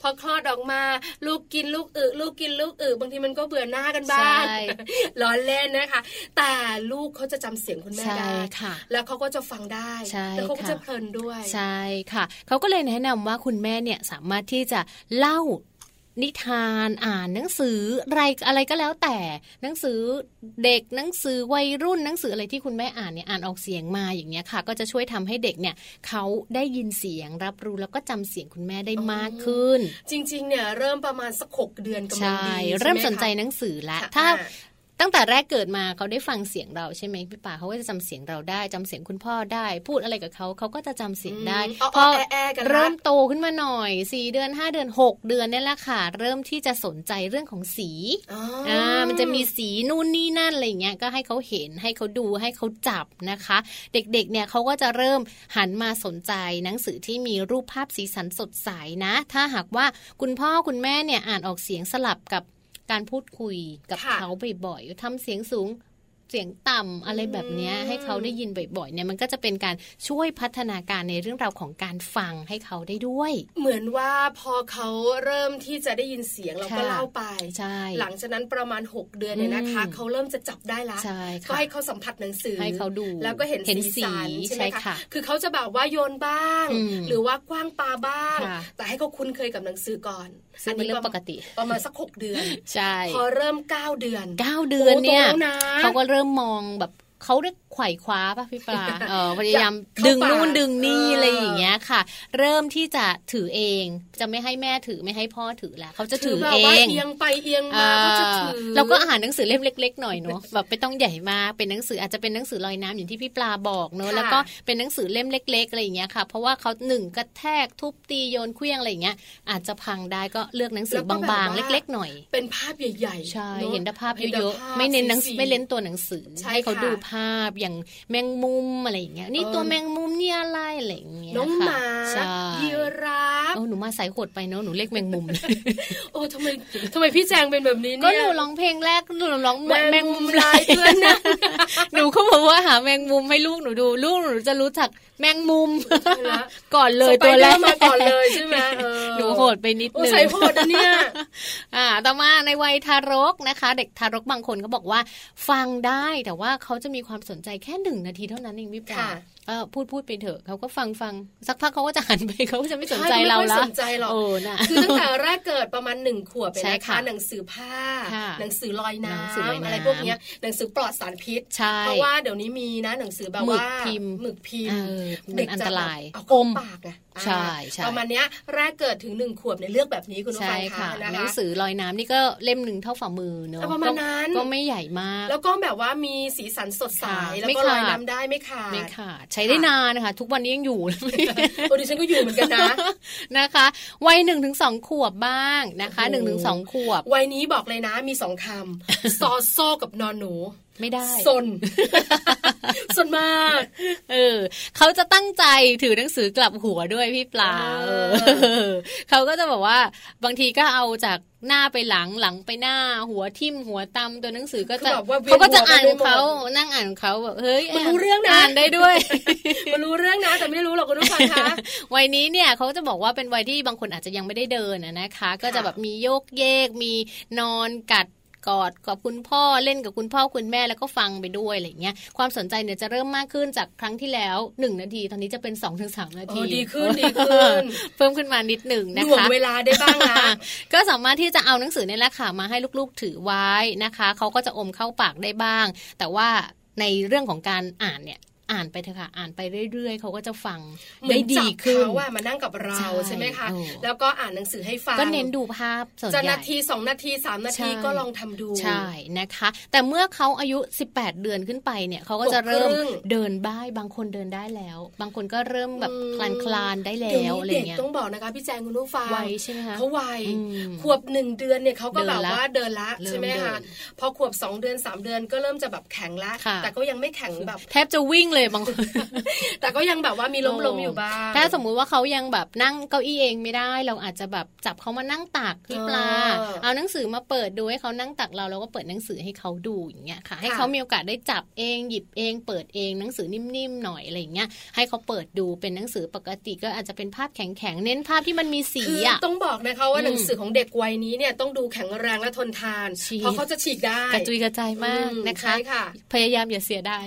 พอคลอดออกมา ลูกกินลูกอึลูกกินลูกอึบางทีมันก็เบื่อหน้ากันบ้างล้อเล่นนะคะ แต่ลูกเขาจะจำเสียงคุณแม่ได้แล้วเขาก็จะฟังได้แล้วเขาก็จะเพลินด้วยใช่ค่ะเขาก็เลยแนะนำว่าคุณแม่เนี่ยสามารถที่จะเล่านิทานอ่านหนังสืออะไรอะไรก็แล้วแต่ หนังสือเด็กหนังสือวัยรุ่นหนังสืออะไรที่คุณแม่อ่านเนี่ยอ่านออกเสียงมาอย่างเงี้ยค่ะ ก็จะช่วยทำให้เด็กเนี่ยเขาได้ยินเสียงรับรู้แล้วก็จำเสียงคุณแม่ได้มากขึ้น จริง ๆ เนี่ยเริ่มประมาณสักหกเดือนกำลังดีเริ่มสนใจหนังสือแล้วถ้า ตั้งแต่แรกเกิดมาเขาได้ฟังเสียงเราใช่ไหมพี่ป่าเขาก็จะจำเสียงเราได้จำเสียงคุณพ่อได้ พูดอะไรกับเขาเขาก็จะจำเสียงได้พอเริ่มโตขึ้นมาหน่อยสี่เดือนห้าเดือนหกเดือนนี่แหละค่ะเริ่มที่จะสนใจเรื่องของสีอ่ามันจะมีสีนู่นนี่นั่นอะไรเงี้ยก็ให้เขาเห็นให้เขาดูให้เขาจับนะคะ เด็กๆเนี่ยเขาก็จะเริ่มหันมาสนใจหนังสือที่มีรูปภาพสีสันสดใสนะ ถ้าหากว่าคุณพ่อคุณแม่เนี่ยอ่านออกเสียงสลับกับ การพูดคุยกับเขาบ่อยๆทำเสียงสูง เสียงต่ำอะไรแบบนี้ให้เขาได้ยินบ่อยๆเนี่ยมันก็จะเป็นการช่วยพัฒนาการในเรื่องราวของการฟังให้เขาได้ด้วย เหมือนว่าพอเขาเริ่มที่จะได้ยินเสียงเราก็เล่าไปใช่หลังจากนั้นประมาณ 6 เดือนเนี่ยนะคะเขาเริ่มจะจับได้ละก็ให้เขาสัมผัสหนังสือให้เขาดูแล้วก็เห็นสีสันใช่ไหมคะคือเขาจะแบบว่าโยนบ้าง หรือว่ากว้างปาบ้าง แต่ให้เขาคุ้นเคยกับหนังสือก่อนซึ่งเป็นเรื่องปกติประมาณสักหกเดือนใช่พอเริ่มเก้าเดือนเก้าเดือนเนี่ยเขาก็เริ่มมองแบบเขาได้ ไขว่คว้าป่ะพี่ปลาเออพยายามดึงนู่นดึงนี่อะไรอย่างเงี้ยค่ะ เริ่มที่จะถือเอง จะไม่ให้แม่ถือไม่ให้พ่อถือแล้วเขาจะถือเองเอียงไปเอียงมาก็จะถือเราก็อ่านหนังสือเล่มเล็ก ๆ หน่อยเนาะแบบไม่ต้องใหญ่มากเป็นหนังสืออาจจะเป็นหนังสือลอยน้ำอย่างที่พี่ปลาบอกเนาะแล้วก็เป็นหนังสือเล่มเล็ก ๆอะไรอย่างเงี้ยค่ะ เพราะว่าเขาหนึ่งกระแทกทุบตีโยนเคลี้ยงอะไรอย่างเงี้ยอาจจะพังได้ก็เลือกหนังสือบางๆ เล็ก ๆ หน่อย เป็นภาพใหญ่ๆใช่เห็นภาพเยอะๆไม่เน้นหนังไม่เล่นตัวหนังสือให้เขาดูภาพอย่างแมงมุมอะไรอย่างเงี้ยนี่ตัวแมงมุมนี่อะไรอะไรอย่างเงี้ยน้องหมายีราฟโอ้หนูมาใส่ขดไปเนาะหนูเรียกแมงมุม โอ้ทำไมทำไมพี่แจงเป็นแบบนี้เนี่ยก็หนูร้องเพลงแรกหนูร้องแมงมุมลายเพื่อนนะหนูเขาบอกว่าหาแมงมุมให้ลูกหนูดูลูกหนูจะรู้จักแมงมุมก่อนเลยตัวแรกมาก่อนเลยใช่ไหมหนูโหดไปนิดนึงใส่โหดเนี่ย อ่าต่อมาในวัยทารกนะคะ เด็กทารกบางคนเขาบอกว่า ฟังได้แต่ว่าเขาจะมีความสนใจแค่หนึ่งนาทีเท่านั้นเองพี่ปลาพูดพูดไปเถอะเขาก็ฟังฟังสักพักเขาก็จะหันไปเขาจะไม่สนใจเราแล้วไม่สนใจหรอกคือตั้งแต่แรกเกิดประมาณหนึ่งขวบเป็นนะคะหนังสือผ้า หนังสือลอยน้ำอะไรพวกนี้หนังสือปลอดสารพิษเพราะว่าเดี๋ยวนี้มีนะหนังสือแบบว่าหมึกพิมพ์หมึกพิมพ์เด็กอันตรายอมปากอะใช่ใช่ประมาณนี้แรกเกิดถึงหนึ่งขวบในเลือกแบบนี้คุณผู้ฟังค่ะหนังสือลอยน้ำนี่ก็เล่มหนึ่งเท่าฝ่ามือเนอะประมาณนั้นก็ไม่ใหญ่มาก แล้วก็แบบว่ามีสีสันสดใสแล้วก็ลอยน้ำได้ไม่ขาดไม่ขาดใช้ได้นานนะคะ ทุกวันนี้ยังอยู่โอ้ดิฉันก็อยู่เหมือนกันนะนะคะ วัยหนึ่งถึงสองขวบบ้างนะคะหนึ่งถึงสองขวบ วัยนี้บอกเลยนะมีสองคำซอโซกับนอนหนู ไม่ได้สนสนมาก เออเขาจะตั้งใจถือหนังสือกลับหัวด้วยพี่ปลาเขาก็จะบอกว่าบางทีก็เอาจากหน้าไปหลังหลังไปหน้าหัวทิ่มหัวตำตัวหนังสือก็จะเขาก็จะอ่านเขานั่งอ่านเขาแบบเฮ้ยมันรู้เรื่องนะอ่านได้ด้วย มันรู้เรื่องนะแต่ไม่รู้หรอกคุณผู้ฟังคะวัยนี้เนี่ยเขาจะบอกว่าเป็นวัยที่บางคนอาจจะยังไม่ได้เดินนะคะ ก็จะแบบมีโยกเยกมีนอนกัด กอดกับคุณพ่อเล่นกับคุณพ่อคุณแม่แล้วก็ฟังไปด้วยอะไรเงี้ยความสนใจเนี่ยจะเริ่มมากขึ้นจากครั้งที่แล้วหนึ่งนาที ตอนนี้จะเป็นสองถึงสามนาทีดีขึ้นดีขึ้นเพิ่มขึ้นมานิดหนึ่งนะคะหน่วงเวลาได้บ้างนะก็สามารถที่จะเอาหนังสือในราคามาให้ลูกๆถือไว้นะคะเขาก็จะอมเข้าปากได้บ้าง แต่ว่าในเรื่องของการอ่านเนี่ย อ่านไปเถอะค่ะ อ่านไปเรื่อย ๆ เขาก็จะฟังได้ดีขึ้นว่ามานั่งกับเราใช่ไหมคะ แล้วก็อ่านหนังสือให้ฟัง ก็เน้นดูภาพส่วนใหญ่จะนาทีสองนาทีสามนาทีก็ลองทำดู ใช่นะคะ แต่เมื่อเขาอายุ 18 เดือนขึ้นไปเนี่ยเขาก็จะเริ่มเดินบ้ายบางคนเดินได้แล้ว บางคนก็เริ่มแบบคลานคลานได้แล้วอะไรเงี้ยต้องบอกนะคะพี่แจงคุณผู้ฟังไวใช่ไหมคะเขาไวขวบหนึ่งเดือนเนี่ยเขาก็แบบว่าเดินละใช่ไหมคะพอขวบสองเดือนสามเดือนก็เริ่มจะแบบแข็งละแต่ก็ยังไม่แข็งแบบ แทบจะวิ่งเลยบางคนแต่ก็ยังแบบว่ามีล้มๆอยู่บ้างถ้าสมมุติว่าเขายังแบบนั่งเก้าอี้เองไม่ได้ เราอาจจะแบบจับเขามานั่งตักพี่ปลา เอาหนังสือมาเปิดดูให้เขานั่งตักเราแล้วก็เปิดหนังสือให้เขาดูอย่างเงี้ยค่ะ ให้เขามีโอกาสได้จับเองหยิบเอง เปิดเองหนังสือนิ่มๆหน่อยอะไรเงี้ยให้เขาเปิดดูเป็นหนังสือปกติก็อาจจะเป็นภาพแข็งๆเน้นภาพที่มันมีสีอะต้องบอกนะคะว่าหนังสือของเด็กวัยนี้เนี่ยต้องดูแข็งแรงและทนทานเพราะเขาจะฉีกได้กระจุยกระจายมากนะคะพยายามอย่าเสียดาย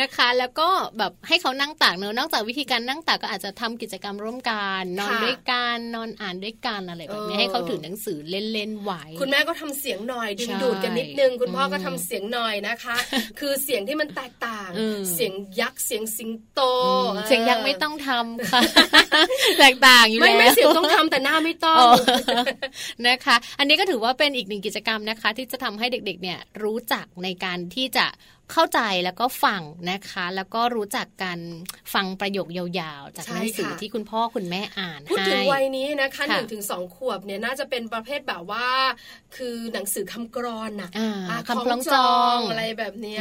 นะคะ แล้วก็แบบให้เขานั่งตากเนอะนอกจากวิธีการนั่งตากก็อาจจะทำกิจกรรมร่วมกันนอนด้วยกันนอนอ่านด้วยกันอะไรแบบนี้ให้เขาถือหนังสือเล่นๆไหวคุณแม่ก็ทำเสียงหน่อยดึงดูดกันนิดนึงคุณพ่อก็ทำเสียงหน่อยนะคะ คือเสียงที่มันแตกต่าง เสียงยักษ์เสียงสิงโต เสียงยักษ์ไม่ต้องทำค่ะแตกต่างอยู่แล้วไม่ไม่เสียงต้องทำแต่หน้าไม่ต้องนะคะ อันนี้ก็ถือว่าเป็นอีกหนึ่งกิจกรรมนะคะ ที่จะทำให้เด็กๆเนี่ยรู้จักในการที่จะ เข้าใจแล้วก็ฟังนะคะ แล้วก็รู้จักกันฟังประโยคยาวๆ จากหนังสือที่คุณพ่อคุณแม่อ่านพูดถึงวัยนี้นะคะหนึ่งถึงสองขวบเนี่ยน่าจะเป็นประเภทแบบว่า คือหนังสือคำกรอนน่ะคำพล้องจองอะไรแบบนี้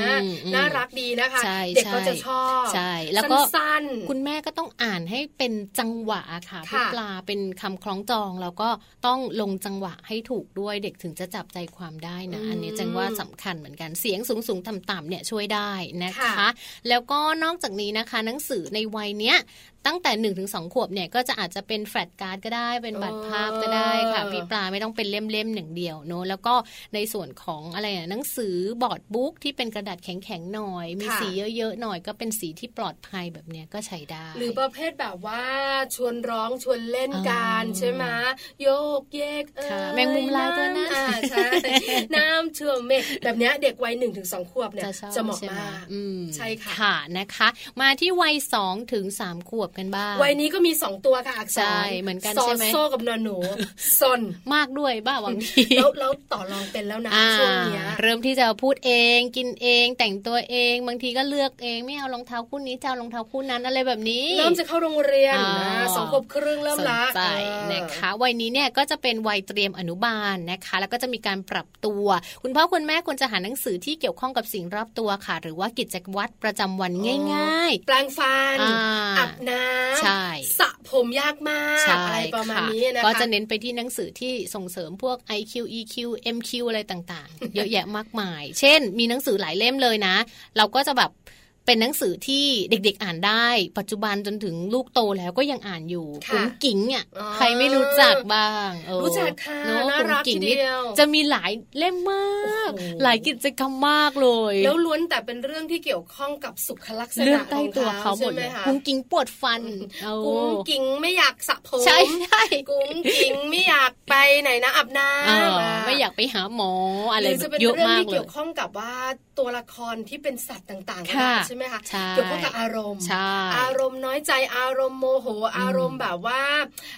น่ารักดีนะคะ เด็กก็จะชอบใช่แล้วก็สั้นคุณแม่ก็ต้องอ่านให้เป็นจังหวะค่ะพี่ปลาเป็นคำคล้องจองแล้วก็ต้องลงจังหวะให้ถูกด้วยเด็กถึงจะจับใจความได้นะ อันนี้จังว่าสำคัญเหมือนกันเสียงสูงสูงต่ำๆเนี่ยช่วยได้นะคะ แล้วก็นอกจากนี้นะคะ หนังสือในวัยเนี้ยตั้งแต่1นถึงสขวบเนี่ยก็จะอาจจะเป็นแฟลชการ์ดก็ได้เป็นบัตรภาพก็ได้ค่ะพี่ปลาไม่ต้องเป็นเล่มๆหนึ่งเดียวเนอะแล้วก็ในส่วนของอะไรอะหนังสือบอร์ดบุ๊กที่เป็นกระดาษแข็งๆหน่อย มีสีเยอะๆหน่อย ก็เป็นสีที่ปลอดภัยแบบเนี้ยก็ใช้ได้ หรือประเภทแบบว่าชวนร้องชวนเล่นกันใช่ไหมโยกเยกเออแมงมุมลายตัวนั้นใช่น้ำเชื่อมเมฆแบบเนี้ยเด็กวัยหนึ่งถึงสองขวบเนี่ยจะเหมาะมากใช่ค่ะค่ะนะคะ มาที่วัยสองถึงสามขวบกันบ้างวัยนี้ก็มีสองตัวค่ะอักษรใช่เหมือนกันใช่ไหมโซ่กับนอนหนูซนมากด้วยบ้าบางทีแล้วแล้วต่อรองเป็นแล้วนะช่วงนี้เริ่มที่จะพูดเองกินเองแต่งตัวเองบางทีก็เลือกเองไม่เอารองเท้าคู่นี้จะเอารองเท้าคู่นั้นอะไรแบบนี้ เริ่มจะเข้าโรงเรียนนะสองขวบครึ่งเริ่มละใช่นะคะวัยนี้เนี่ยก็จะเป็นวัยเตรียมอนุบาลนะคะ แล้วก็จะมีการปรับตัว คุณพ่อคุณแม่ควรจะหาหนังสือที่เกี่ยวข้องกับสิ่งรอบตัวค่ะ หรือว่ากิจวัตรประจำวันง่ายๆ แปลงฟันอาบน้ำใช่สระผมยากมากอะไรประมาณนี้นะคะก็จะเน้นไปที่หนังสือที่ส่งเสริมพวก IQ EQ MQ อะไรต่างๆ เยอะแยะมากมาย เช่น มีหนังสือหลายเล่มเลยนะ เราก็จะแบบ เป็นหนังสือที่เด็กๆอ่านได้ ปัจจุบันจนถึงลูกโตแล้วก็ยังอ่านอยู่กุ้งกิ่งอะใครไม่รู้จักบ้างรู้จักค่ะน่ารักทีเดียวจะมีหลายเล่มมาก หลายกิจกรรมมากเลย แล้วล้วนแต่เป็นเรื่องที่เกี่ยวข้องกับสุขลักษณะเรื่องใกล้ตัวเขาหมดเลยกุ้งกิ่งปวดฟันกุ้งกิ่งไม่อยากสระผมใช่ใช่กุ้งกิ่งไม่อยากไปไหนนะอาบน้ำไม่อยากไปหาหมออะไรเยอะมากเลยเกี่ยวข้องกับว่าตัวละครที่เป็นสัตว์ต่างๆใช่ไหมไหมคะเกี่ยวข้องกับอารมณ์อารมณ์น้อยใจอารมณ์โมโห อารมณ์แบบว่า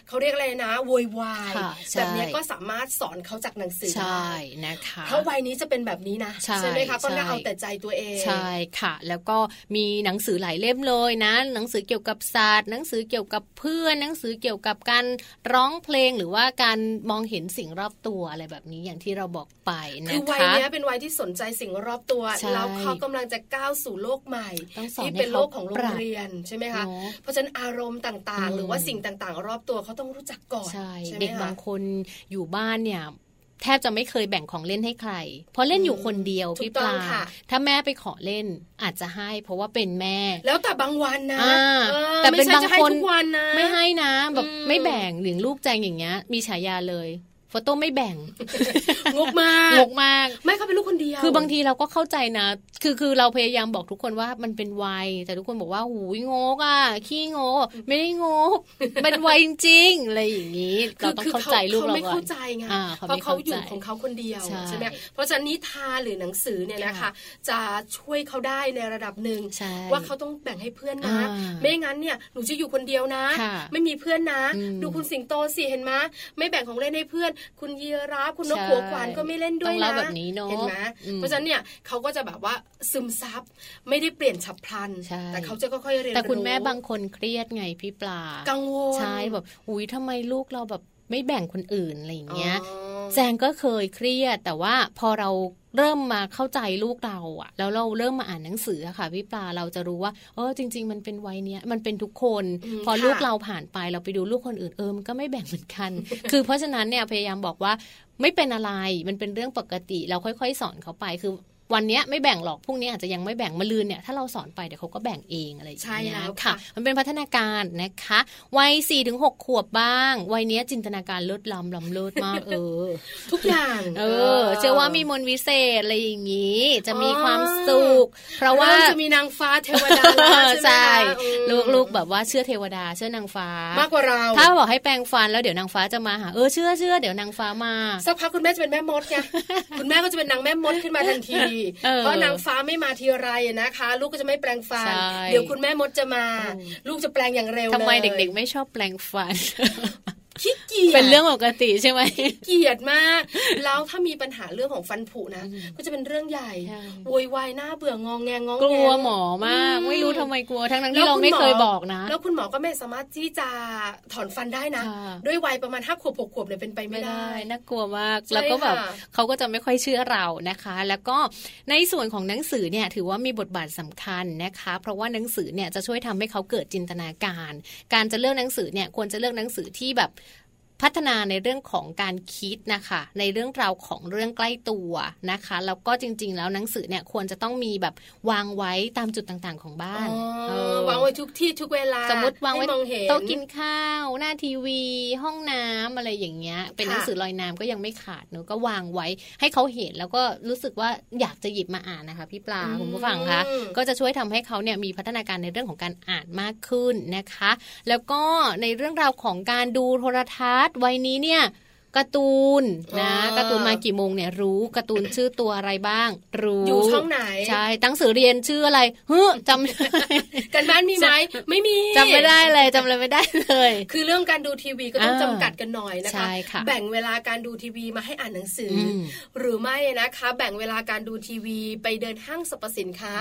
เขาเรียกอะไรนะโวยวายแบบนี้ก็สามารถสอนเขาจากหนังสือใช่นะคะเพราะวัยนี้จะเป็นแบบนี้นะใช่ไหมคะก็น่าเอาแต่ใจตัวเองใช่ค่ะ แล้วก็มีหนังสือหลายเล่มเลยนะ หนังสือเกี่ยวกับศาสตร์ หนังสือเกี่ยวกับเพื่อนหนังสือเกี่ยวกับการร้องเพลงหรือว่าการมองเห็นสิ่งรอบตัวอะไรแบบนี้อย่างที่เราบอกไปนะคะคือวัยนี้เป็นวัยที่สนใจสิ่งรอบตัวแล้วเขากำลังจะก้าวสู่โลกใหม่ที่เป็นโลกของโรงเรียนใช่ไหมคะเพราะฉะนั้นอารมณ์ต่างๆ หรือว่าสิ่งต่างๆ รอบตัวเขาต้องรู้จักก่อนใช่เด็กบางคนอยู่บ้านเนี่ยแทบจะไม่เคยแบ่งของเล่นให้ใคร เพราะเล่นอยู่คนเดียวพี่ปลา ถ้าแม่ไปขอเล่นอาจจะให้ เพราะว่าเป็นแม่ แล้วแต่บางวันนะแต่เป็นบางคนไม่ให้นะแบบไม่แบ่งหรือลูกแจงอย่างเงี้ย มีฉายาเลย ฟโต้ไม่แบ่งงกมากงกมาก ไม่เขาเป็นลูกคนเดียว คือบางทีเราก็เข้าใจนะ คือคือเราพยายามบอกทุกคนว่ามันเป็นวัย แต่ทุกคนบอกว่าหูยงกอะ ขี้งก ไม่ได้งกเป็นวัยจริงๆอะไรอย่างนี้เราต้องเข้าใจลูกเราไม่เข้าใจไงเพราะเขาอยู่ของเขาคนเดียวใช่ไหมเพราะฉะนั้นนิทานหรือหนังสือเนี่ยนะคะ จะช่วยเขาได้ในระดับหนึ่งว่าเขาต้องแบ่งให้เพื่อนนะ ไม่งั้นเนี่ยหนูจะอยู่คนเดียวนะ ไม่มีเพื่อนนะ ดูคุณสิงโตสิเห็นไหมไม่แบ่งของเล่นให้เพื่อนคุณยีราฟคุณนกหัวขวานก็ไม่เล่นด้วยนะแบบนี้เนาะเห็นไหมเพราะฉะนั้นเนี่ยเขาก็จะแบบว่าซึมซับไม่ได้เปลี่ยนฉับพลัน แต่เขาจะค่อยๆเรียนรู้แต่คุณแม่บางคนเครียดไงพี่ปลากังวลใช่แบบอุ้ยทำไมลูกเราแบบไม่แบ่งคนอื่นอะไรอย่างเงี้ยแจงก็เคยเครียดแต่ว่าพอเรา เริ่มมาเข้าใจลูกเราอะแล้วเราเริ่มมาอ่านหนังสือค่ะพี่ปลาเราจะรู้ว่าเออจริง ๆ มันเป็นวัยเนี้ยมันเป็นทุกคน พอลูกเราผ่านไปเราไปดูลูกคนอื่นเออมันก็ไม่แบ่งเหมือนกัน คือเพราะฉะนั้นเนี่ยพยายามบอกว่าไม่เป็นอะไรมันเป็นเรื่องปกติ เราค่อย ๆ สอนเขาไปคือ วันนี้ไม่แบ่งหรอกพรุ่งนี้อาจจะยังไม่แบ่งมาลืนเนี่ยถ้าเราสอนไปเดี๋ยวเขาก็แบ่งเองอะไรอย่างเงี้ยค่ะ มันเป็นพัฒนาการนะคะวัยสี่ถึงหกขวบบ้าง วัยนี้จินตนาการลดลำลำเลิศมากเออ ทุกอย่างเออเชื่อว่ามีมนวิเศษอะไรอย่างงี้ จะมีความสุข เพราะว่าจะมีนางฟ้าเทวดาใช่ลูกๆแบบว่าเชื่อเทวดา เชื่อนางฟ้ามากกว่าเรา ถ้าบอกให้แปลงฟันแล้วเดี๋ยวนางฟ้าจะมาหาเออเชื่อเชื่อเดี๋ยวนางฟ้ามาสักพักคุณแม่จะเป็นแม่มดไงคุณแม่ก็จะเป็นนางแม่มดขึ้นมาทันทีเพราะนางฟ้าไม่มาทีไรนะคะ ลูกก็จะไม่แปลงฟัน เดี๋ยวคุณแม่มดจะมา ลูกจะแปลงอย่างเร็วเลยทำไมเด็กๆ ไม่ชอบแปลงฟัน ขี้เกียจเป็นเรื่องปกติใช่ไหมเกียดมาก แล้วถ้ามีปัญหาเรื่องของฟันผุนะก็จะเป็นเรื่องใหญ่โวยวายหน้าเบื่ององแงงองกลัวหมอมาก ไม่รู้ทำไมกลัวทั้งนั้นที่เราไม่เคยบอกนะ แล้วคุณหมอก็ไม่สามารถที่จะถอนฟันได้นะ ด้วยวัยประมาณห้าขวบหกขวบเนี่ยเป็นไปไม่ได้น่ากลัวมากแล้วก็แบบเขาก็จะไม่ค่อยเชื่อเรานะคะ แล้วก็ในส่วนของหนังสือเนี่ยถือว่ามีบทบาทสำคัญนะคะ เพราะว่าหนังสือเนี่ยจะช่วยทำให้เขาเกิดจินตนาการ การจะเลือกหนังสือเนี่ยควรจะเลือกหนังสือที่แบบ พัฒนาในเรื่องของการคิดนะคะ ในเรื่องราวของเรื่องใกล้ตัวนะคะแล้วก็จริง ๆ แล้วหนังสือเนี่ยควรจะต้องมีแบบวางไว้ตามจุดต่างๆ ของบ้านวางไว้ทุกที่ทุกเวลา สมมติวางไว้โต๊ะกินข้าว หน้าทีวี ห้องน้ำอะไรอย่างเงี้ย เป็นหนังสือลอยน้ำก็ยังไม่ขาดเนอะก็วางไว้ให้เขาเห็นแล้วก็รู้สึกว่าอยากจะหยิบมาอ่านนะคะพี่ปลาคุณผู้ฟังคะก็จะช่วยทำให้เขาเนี่ยมีพัฒนาการในเรื่องของการอ่านมากขึ้นนะคะ แล้วก็ในเรื่องราวของการดูโทรทัศน์วัยนี้เนี่ย การ์ตูนนะการ์ตูนมากี่โมงเนี่ยรู้การ์ตูนชื่อตัวอะไรบ้าง รู้อยู่ช่องไหนใช่ตั้งสือเรียนชื่ออะไรเฮ้จำกันบ้านมีไหมไม่มีจำไม่ได้เลยจำเลยไม่ได้เลย คือเรื่องการดูทีวีก็ต้องจำกัดกันหน่อยนะคะแบ่งเวลาการดูทีวีมาให้อ่านหนังสือ หรือไม่นะคะ แบ่งเวลาการดูทีวีไปเดินห้างสรรพสินค้า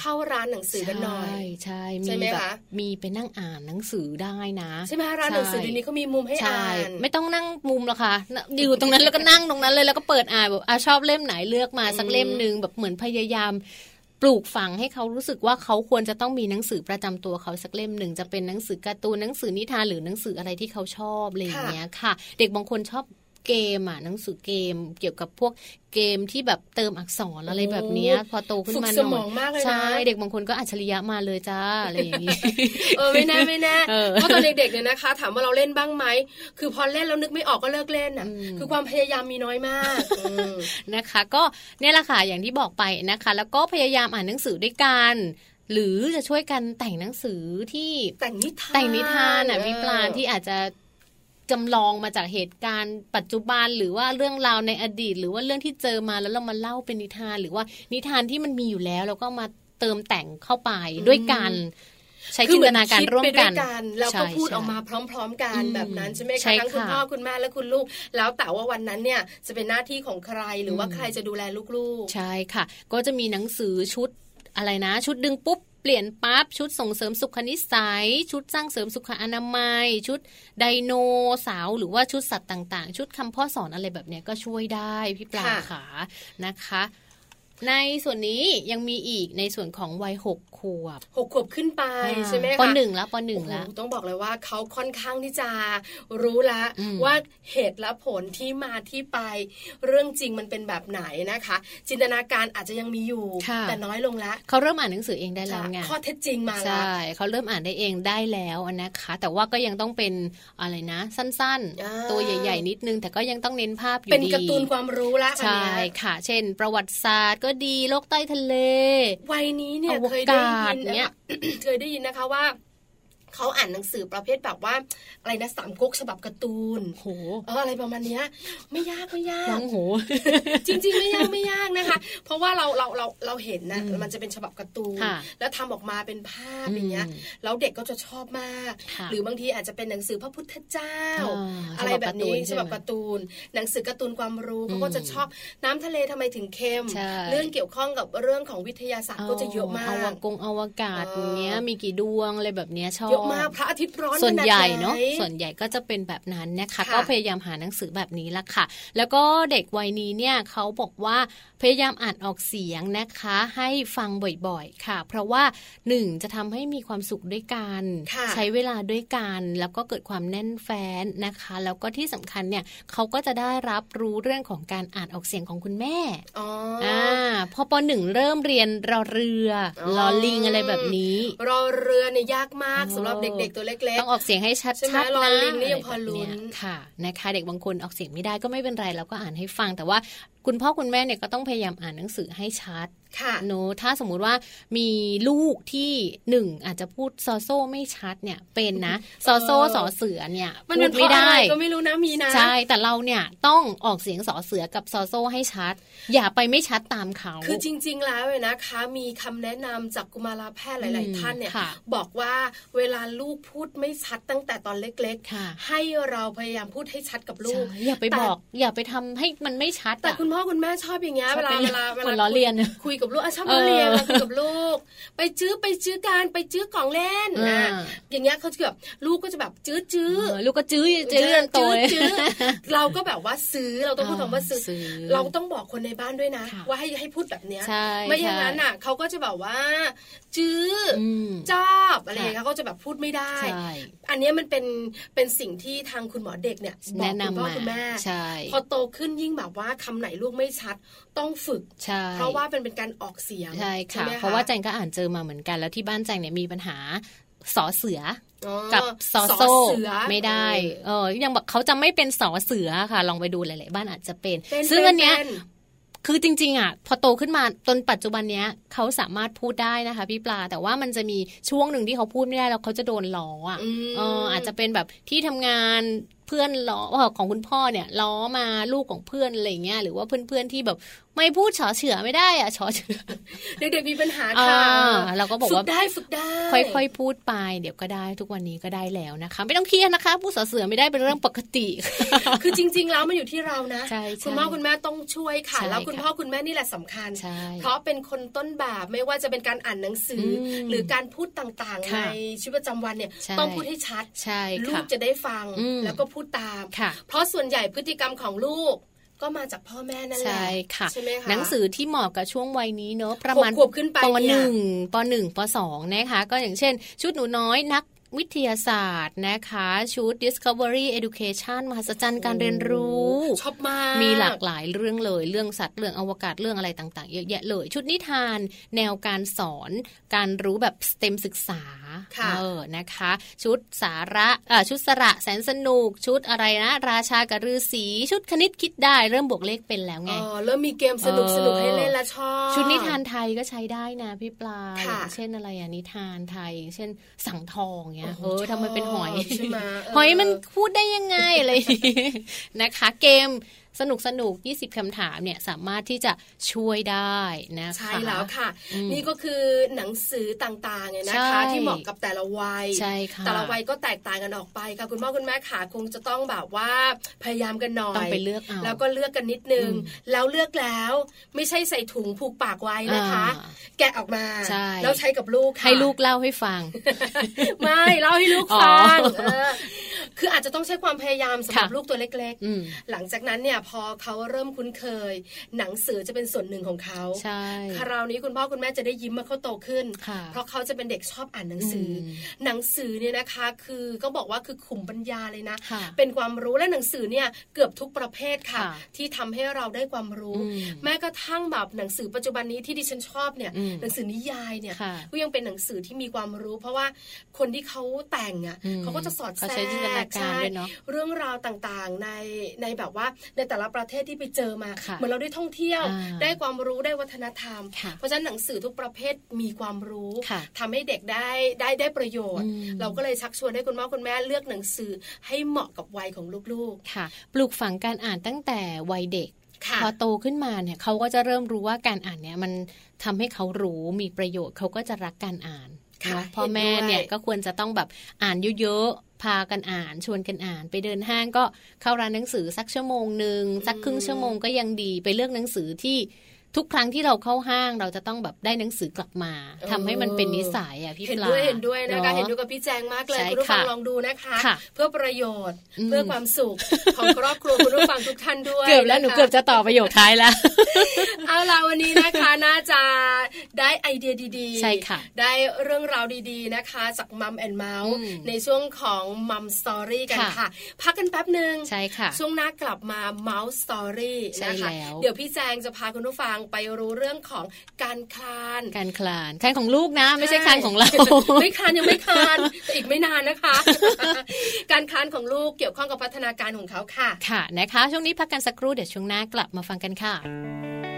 เข้าร้านหนังสือกันหน่อย ใช่ใช่ไหมคะมีไปนั่งอ่านหนังสือได้นะ ใช่ไหมร้านหนังสือเดี๋ยวนี้เขามีมุมให้อ่าน ไม่ต้องนั่งมุมหรอกค่ะอยู่ตรงนั้นแล้วก็นั่งตรงนั้นเลยแล้วก็เปิดอ่านแบบอชอบเล่มไหนเลือกมาสักเล่มหนึ่งแบบเหมือนพยายามปลูกฝังให้เขารู้สึกว่าเขาควรจะต้องมีหนังสือประจำตัวเขาสักเล่มหนึ่งจะเป็นหนังสือการ์ตูนหนังสือนิทานหรือหนังสืออะไรที่เขาชอบอะไรอย่างเงี้ยค่ะ เด็กบางคนชอบ เกมอะหนังสือเกมเกี่ยวกับพวกเกมที่แบบเติมอักษรอะไรแบบนี้พอโตขึ้นมาหน่อยใช่เด็กบางคนก็อัจฉริยะมาเลยจ้าอะไรอย่างนี้เออไม่แน่ไม่แน่เพราะตอนเด็กๆเนี่ยนะคะ ถามว่าเราเล่นบ้างไหมคือพอเล่นแล้วนึกไม่ออกก็เลิกเล่นอะคือความพยายามมีน้อยมากนะคะ ก็เนี่ยแหละค่ะอย่างที่บอกไปนะคะ แล้วก็พยายามอ่านหนังสือด้วยกันหรือจะช่วยกันแต่งหนังสือที่แต่งนิทานแต่งนิทานอะพี่ปลาที่อาจจะ จำลองมาจากเหตุการณ์ปัจจุบันหรือว่าเรื่องราวในอดีต หรือว่าเรื่องที่เจอมาแล้วเรามาเล่าเป็นนิทาน หรือว่านิทานที่มันมีอยู่แล้วแล้วก็มาเติมแต่งเข้าไปด้วยกันใช้จินตนาการร่วมกันแล้วก็พูดออกมาพร้อม ๆ กันแบบนั้นใช่ไหมคะทั้งคุณพ่อคุณแม่และคุณลูก แล้วแต่ว่าวันนั้นเนี่ยจะเป็นหน้าที่ของใครหรือว่าใครจะดูแลลูกๆ ใช่ค่ะ ก็จะมีหนังสือชุดอะไรนะ ชุดดึงปุ๊บ เปลี่ยนปั๊บชุดส่งเสริมสุขนิสัย ชุดสร้างเสริมสุขอนามัย ชุดไดโนเสาร์หรือว่าชุดสัตว์ต่าง ๆ ชุดคำพ่อสอนอะไรแบบนี้ก็ช่วยได้พี่ปลาขานะคะ ในส่วนนี้ยังมีอีกในส่วนของวัยหกขวบหกขวบขึ้นไปใช่ไหมคะปหนึ่งแล้วปหนึ่งแล้วต้องบอกเลยว่าเขาค่อนข้างที่จะรู้ละว่าเหตุและผลที่มาที่ไป เรื่องจริงมันเป็นแบบไหนนะคะ จินตนาการอาจจะยังมีอยู่ แต่น้อยลงแล้วเขาเริ่มอ่านหนังสือเองได้แล้วไงข้อเท็จจริงมาแล้วใช่เขาเริ่มอ่านได้เองได้แล้วนะคะ แต่ว่าก็ยังต้องเป็นอะไรนะ สั้นๆ ตัวใหญ่ ๆ นิดนึงแต่ก็ยังต้องเน้นภาพอยู่ดีเป็นการ์ตูนความรู้ละใช่ค่ะ เช่น ประวัติศาสตร์ก็ดีโลกใต้ทะเล วัยนี้เนี่ยเคยได้ยินเนี่ยเคยได้ยินนะคะว่า เขาอ่านหนังสือประเภทแบบว่าอะไรนะสามก๊กฉบับการ์ตูนโหเอออะไรประมาณนี้ไม่ยากไม่ยากลังโหจริง ๆ ไม่ยากไม่ยากนะคะ เพราะว่าเราเราเราเราเห็นนะมันจะเป็นฉบับการ์ตูน แล้วทำออกมาเป็นภาพอย่างเงี้ยแล้วเด็กก็จะชอบมาก หรือบางทีอาจจะเป็นหนังสือพระพุทธเจ้า อะไรแบบนี้ฉบับการ์ตูน หนังสือการ์ตูนความรู้เขาก็จะชอบน้ำทะเลทำไมถึงเค็ม เรื่องเกี่ยวข้องกับเรื่องของวิทยาศาสตร์ก็จะเยอะมากอวกงอวกาศอย่างเงี้ยมีกี่ดวงอะไรแบบเนี้ยชอบมากพระอาทิตย์ร้อนส่วนใหญ่เนาะส่วนใหญ่ก็จะเป็นแบบนั้นนะคะก็พยายามหาหนังสือแบบนี้ละค่ะ แล้วก็เด็กวัยนี้เนี่ยเขาบอกว่าพยายามอ่านออกเสียงนะคะ ให้ฟังบ่อยๆค่ะ เพราะว่าหนึ่งจะทำให้มีความสุขด้วยกันใช้เวลาด้วยกันแล้วก็เกิดความแน่นแฟ้นนะคะ แล้วก็ที่สำคัญเนี่ยเขาก็จะได้รับรู้เรื่องของการอ่านออกเสียงของคุณแม่อ่าพอปหนึ่งเริ่มเรียนรอเรือรอลิงอะไรแบบนี้ รอเรือเนี่ยยากมากสำหรับเด็กๆตัวเล็กๆต้องออกเสียงให้ชัดๆนะลิงนี่ยังพอลุ้นค่ะนะคะ เด็กบางคนออกเสียงไม่ได้ก็ไม่เป็นไรเราก็อ่านให้ฟังแต่ว่าคุณพ่อคุณแม่เนี่ยก็ต้องพยายามอ่านหนังสือให้ชัดเนอะถ้าสมมุติว่ามีลูกที่หนึ่งอาจจะพูดซอโซ่ไม่ชัดเนี่ยเป็นนะซอโซ่สอเสือเนี่ยพูดไม่ได้ก็ไม่รู้นะมีนะใช่แต่เราเนี่ยต้องออกเสียงสอเสือกับซอโซ่ให้ชัด อย่าไปไม่ชัดตามเขาคือจริง ๆ แล้วเลยนะคะ มีคำแนะนำจากกุมารแพทย์หลาย ๆ ท่านเนี่ยบอกว่าเวลาลูกพูดไม่ชัดตั้งแต่ตอนเล็กๆให้เราพยายามพูดให้ชัดกับลูกอย่าไปบอก อย่าไปทำให้มันไม่ชัดแต่คุณพ่อคุณแม่ชอบอย่างเงี้ยเวลาเวลาเวลาเรียนคุยกับลูกชอบเรียนคุยกับลูก ไปจื้อไปจื้อการไปจื้อกล่องเล่นนะอย่างเงี้ยเขาจะแบบลูกก็จะแบบจื้อจื้อลูกก็จื้อจื้อจื้อจื้อเราก็แบบว่าซื้อเราต้องพูดคำว่าซื้อ เราต้องบอกคนในบ้านด้วยนะ ว่าให้ให้พูดแบบเนี้ยไม่อย่างนั้นอะเขาก็จะแบบว่า จื้อจอบอะไรอย่างเงี้ยเขาจะแบบพูดไม่ได้ อันนี้มันเป็นเป็นสิ่งที่ทางคุณหมอเด็กเนี่ยบอกคุณพ่อคุณแม่พอโตขึ้นยิ่งแบบว่าคำไหนลูกไม่ชัดต้องฝึก เพราะว่าเป็นเป็นการออกเสียงใช่ค่ะ เพราะว่าแจงก็อ่านเจอมาเหมือนกัน แล้วที่บ้านแจงเนี่ยมีปัญหาสอเสือกับสอโซ่ไม่ได้ เออยังบอกเขาจะไม่เป็นสอเสือค่ะ ลองไปดูหลาย ๆ บ้านอาจจะเป็น ซึ่งอันเนี้ยคือจริง ๆ อะ พอโตขึ้นมาจนปัจจุบันเนี้ยเขาสามารถพูดได้นะคะ พี่ปลา แต่ว่ามันจะมีช่วงหนึ่งที่เขาพูดไม่ได้แล้วเขาจะโดนล้ออะเอออาจจะเป็นแบบที่ทำงาน เพื่อนล้อของคุณพ่อเนี่ยล้อมาลูกของเพื่อนอะไรเงี้ยหรือว่าเพื่อนๆที่แบบไม่พูดฉอเฉือไม่ได้อะฉอเฉือเด็กๆมีปัญหาค่ะเราก็บอกว่าได้ฝึกได้ ค่อยๆพูดไป เดี๋ยวก็ได้ทุกวันนี้ก็ได้แล้วนะคะ ไม่ต้องเครียดนะคะ พูดฉอเฉือไม่ได้เป็นเรื่องปกติ คือจริง ๆ แล้วมันอยู่ที่เรานะคุณพ่อคุณแม่ต้องช่วยค่ะ แล้วคุณพ่อคุณแม่นี่แหละสำคัญ เพราะเป็นคนต้นแบบไม่ว่าจะเป็นการอ่านหนังสือ หรือการพูดต่างๆ ในชีวิตประจำวันเนี่ยต้องพูดให้ชัดลูกจะได้ฟังแล้วก็พูดตาม เพราะส่วนใหญ่พฤติกรรมของลูกก็มาจากพ่อแม่นั่นแหละใช่ค่ะใช่ไหมคะหนังสือที่เหมาะกับช่วงวัยนี้เนอะประมาณขวบขึ้นไปปหนึ่งปหนึ่งปสองนะคะ ก็อย่างเช่น ชุดหนูน้อยนัก วิทยาศาสตร์นะคะ ชุด Discovery Education มหัศจรรย์การเรียนรู้ ชอบมาก มีหลากหลายเรื่องเลย เรื่องสัตว์เรื่องอวกาศเรื่องอะไรต่างๆ เยอะแยะเลย ชุดนิทาน แนวการสอน การรู้แบบสเต็มศึกษาเออนะคะ ชุดสาระอ่ชุดสระแสนสนุก ชุดอะไรนะ ราชากระรือสีชุดคณิตคิดได้ เริ่มบวกเลขเป็นแล้วไงอ๋อเริ่มมีเกมสนุกสนุกให้เล่นละชอบชุดนิทานไทยก็ใช้ได้นะพี่ปลาเช่นอะไรอะนิทานไทย เช่นสังทองเงี้ยเออทำไมเป็นหอยหอยมันพูดได้ยังไงอะไรนะคะ เกม สนุกสนุก20คำถามเนี่ยสามารถที่จะช่วยได้นะคะใช่แล้วค่ะ นี่ก็คือหนังสือต่างๆเนี่ยนะคะ ที่เหมาะกับแต่ละวัยใช่ค่ะแต่ละวัยก็แตกต่างกันออกไปค่ะคุณพ่อคุณแม่ขาคงจะต้องแบบว่าพยายามกันหน่อยต้องไปเลือกเอาแล้วก็เลือกกันนิดนึง แล้วเลือกแล้ว ไม่ใช่ใส่ถุงผูกปากไว้นะคะ แกะออกมาแล้วใช้กับลูกให้ลูกเล่าให้ฟัง ไม่เล่าให้ลูกฟังคืออาจจะต้องใช้ความพยายามสำหรับลูกตัวเล็ก ๆ หลังจากนั้นเนี่ยพอเขาเริ่มคุ้นเคย หนังสือจะเป็นส่วนหนึ่งของเขาใช่คราวนี้คุณพ่อคุณแม่จะได้ยิ้มเมื่อเขาโตขึ้น เพราะเขาจะเป็นเด็กชอบอ่านหนังสือ หนังสือเนี่ยนะคะ คือก็บอกว่าคือขุมปัญญาเลยนะ เป็นความรู้และหนังสือเนี่ยเกือบทุกประเภทค่ะ ที่ทำให้เราได้ความรู้ แม้กระทั่งแบบหนังสือปัจจุบันนี้ที่ดิฉันชอบเนี่ยหนังสือนิยายเนี่ยก็ยังเป็นหนังสือที่มีความรู้ เพราะว่าคนที่เขาแต่งอะเขาก็จะสอดแทรกเรื่องราวต่างๆในในแบบว่าในแต่ละประเทศที่ไปเจอมาเหมือนเราได้ท่องเที่ยว ได้ความรู้ได้วัฒนธรรม เพราะฉะนั้นหนังสือทุกประเภทมีความรู้ทำให้เด็กได้ได้ได้ประโยชน์ เราก็เลยชักชวนให้คุณพ่อคุณแม่เลือกหนังสือให้เหมาะกับวัยของลูกๆค่ะ ปลูกฝังการอ่านตั้งแต่วัยเด็กพอโตขึ้นมาเนี่ยเขาก็จะเริ่มรู้ว่าการอ่านเนี่ยมันทำให้เขารู้มีประโยชน์เขาก็จะรักการอ่าน พ่อแม่เนี่ยก็ควรจะต้องแบบอ่านเยอะๆพากันอ่านชวนกันอ่าน ไปเดินห้างก็เข้าร้านหนังสือสักชั่วโมงหนึ่งสักครึ่งชั่วโมงก็ยังดีไปเลือกหนังสือที่ ทุกครั้งที่เราเข้าห้างเราจะต้องแบบได้หนังสือกลับมาทำให้มันเป็นนิสัยอะพี่ปลาเห็นด้วยเห็นด้วยนะคะเห็นด้วยกับพี่แจงมากเลยคุณผู้ฟังลองดูนะคะ เพื่อประโยชน์เพื่อความสุขของครอบครัวคุณผู้ฟังทุกท่านด้วยเกือบแล้วหนูเกือบจะต่อประโยคท้ายแล้วเอาล่ะวันนี้นะคะน่าจะได้ไอเดียดีๆใช่ค่ะ ได้เรื่องราวดีๆนะคะ จาก Mom and Mouth ในช่วงของ Mom Story กันค่ะ พักกันแป๊บหนึ่งใช่ค่ะช่วงหน้ากลับมา Mouth Story นะคะเดี๋ยวพี่แจงจะพาคุณผู้ฟังไปรู้เรื่องของการคลาน การคลานคลานของลูกนะ ไม่ใช่คลานของเรา ไม่คลานยังไม่คลานแต่อีกไม่นานนะคะ การคลานของลูกเกี่ยวข้องกับพัฒนาการของเขาค่ะ ค่ะนะคะ ช่วงนี้พักกันสักครู่เดี๋ยวช่วงหน้ากลับมาฟังกันค่ะ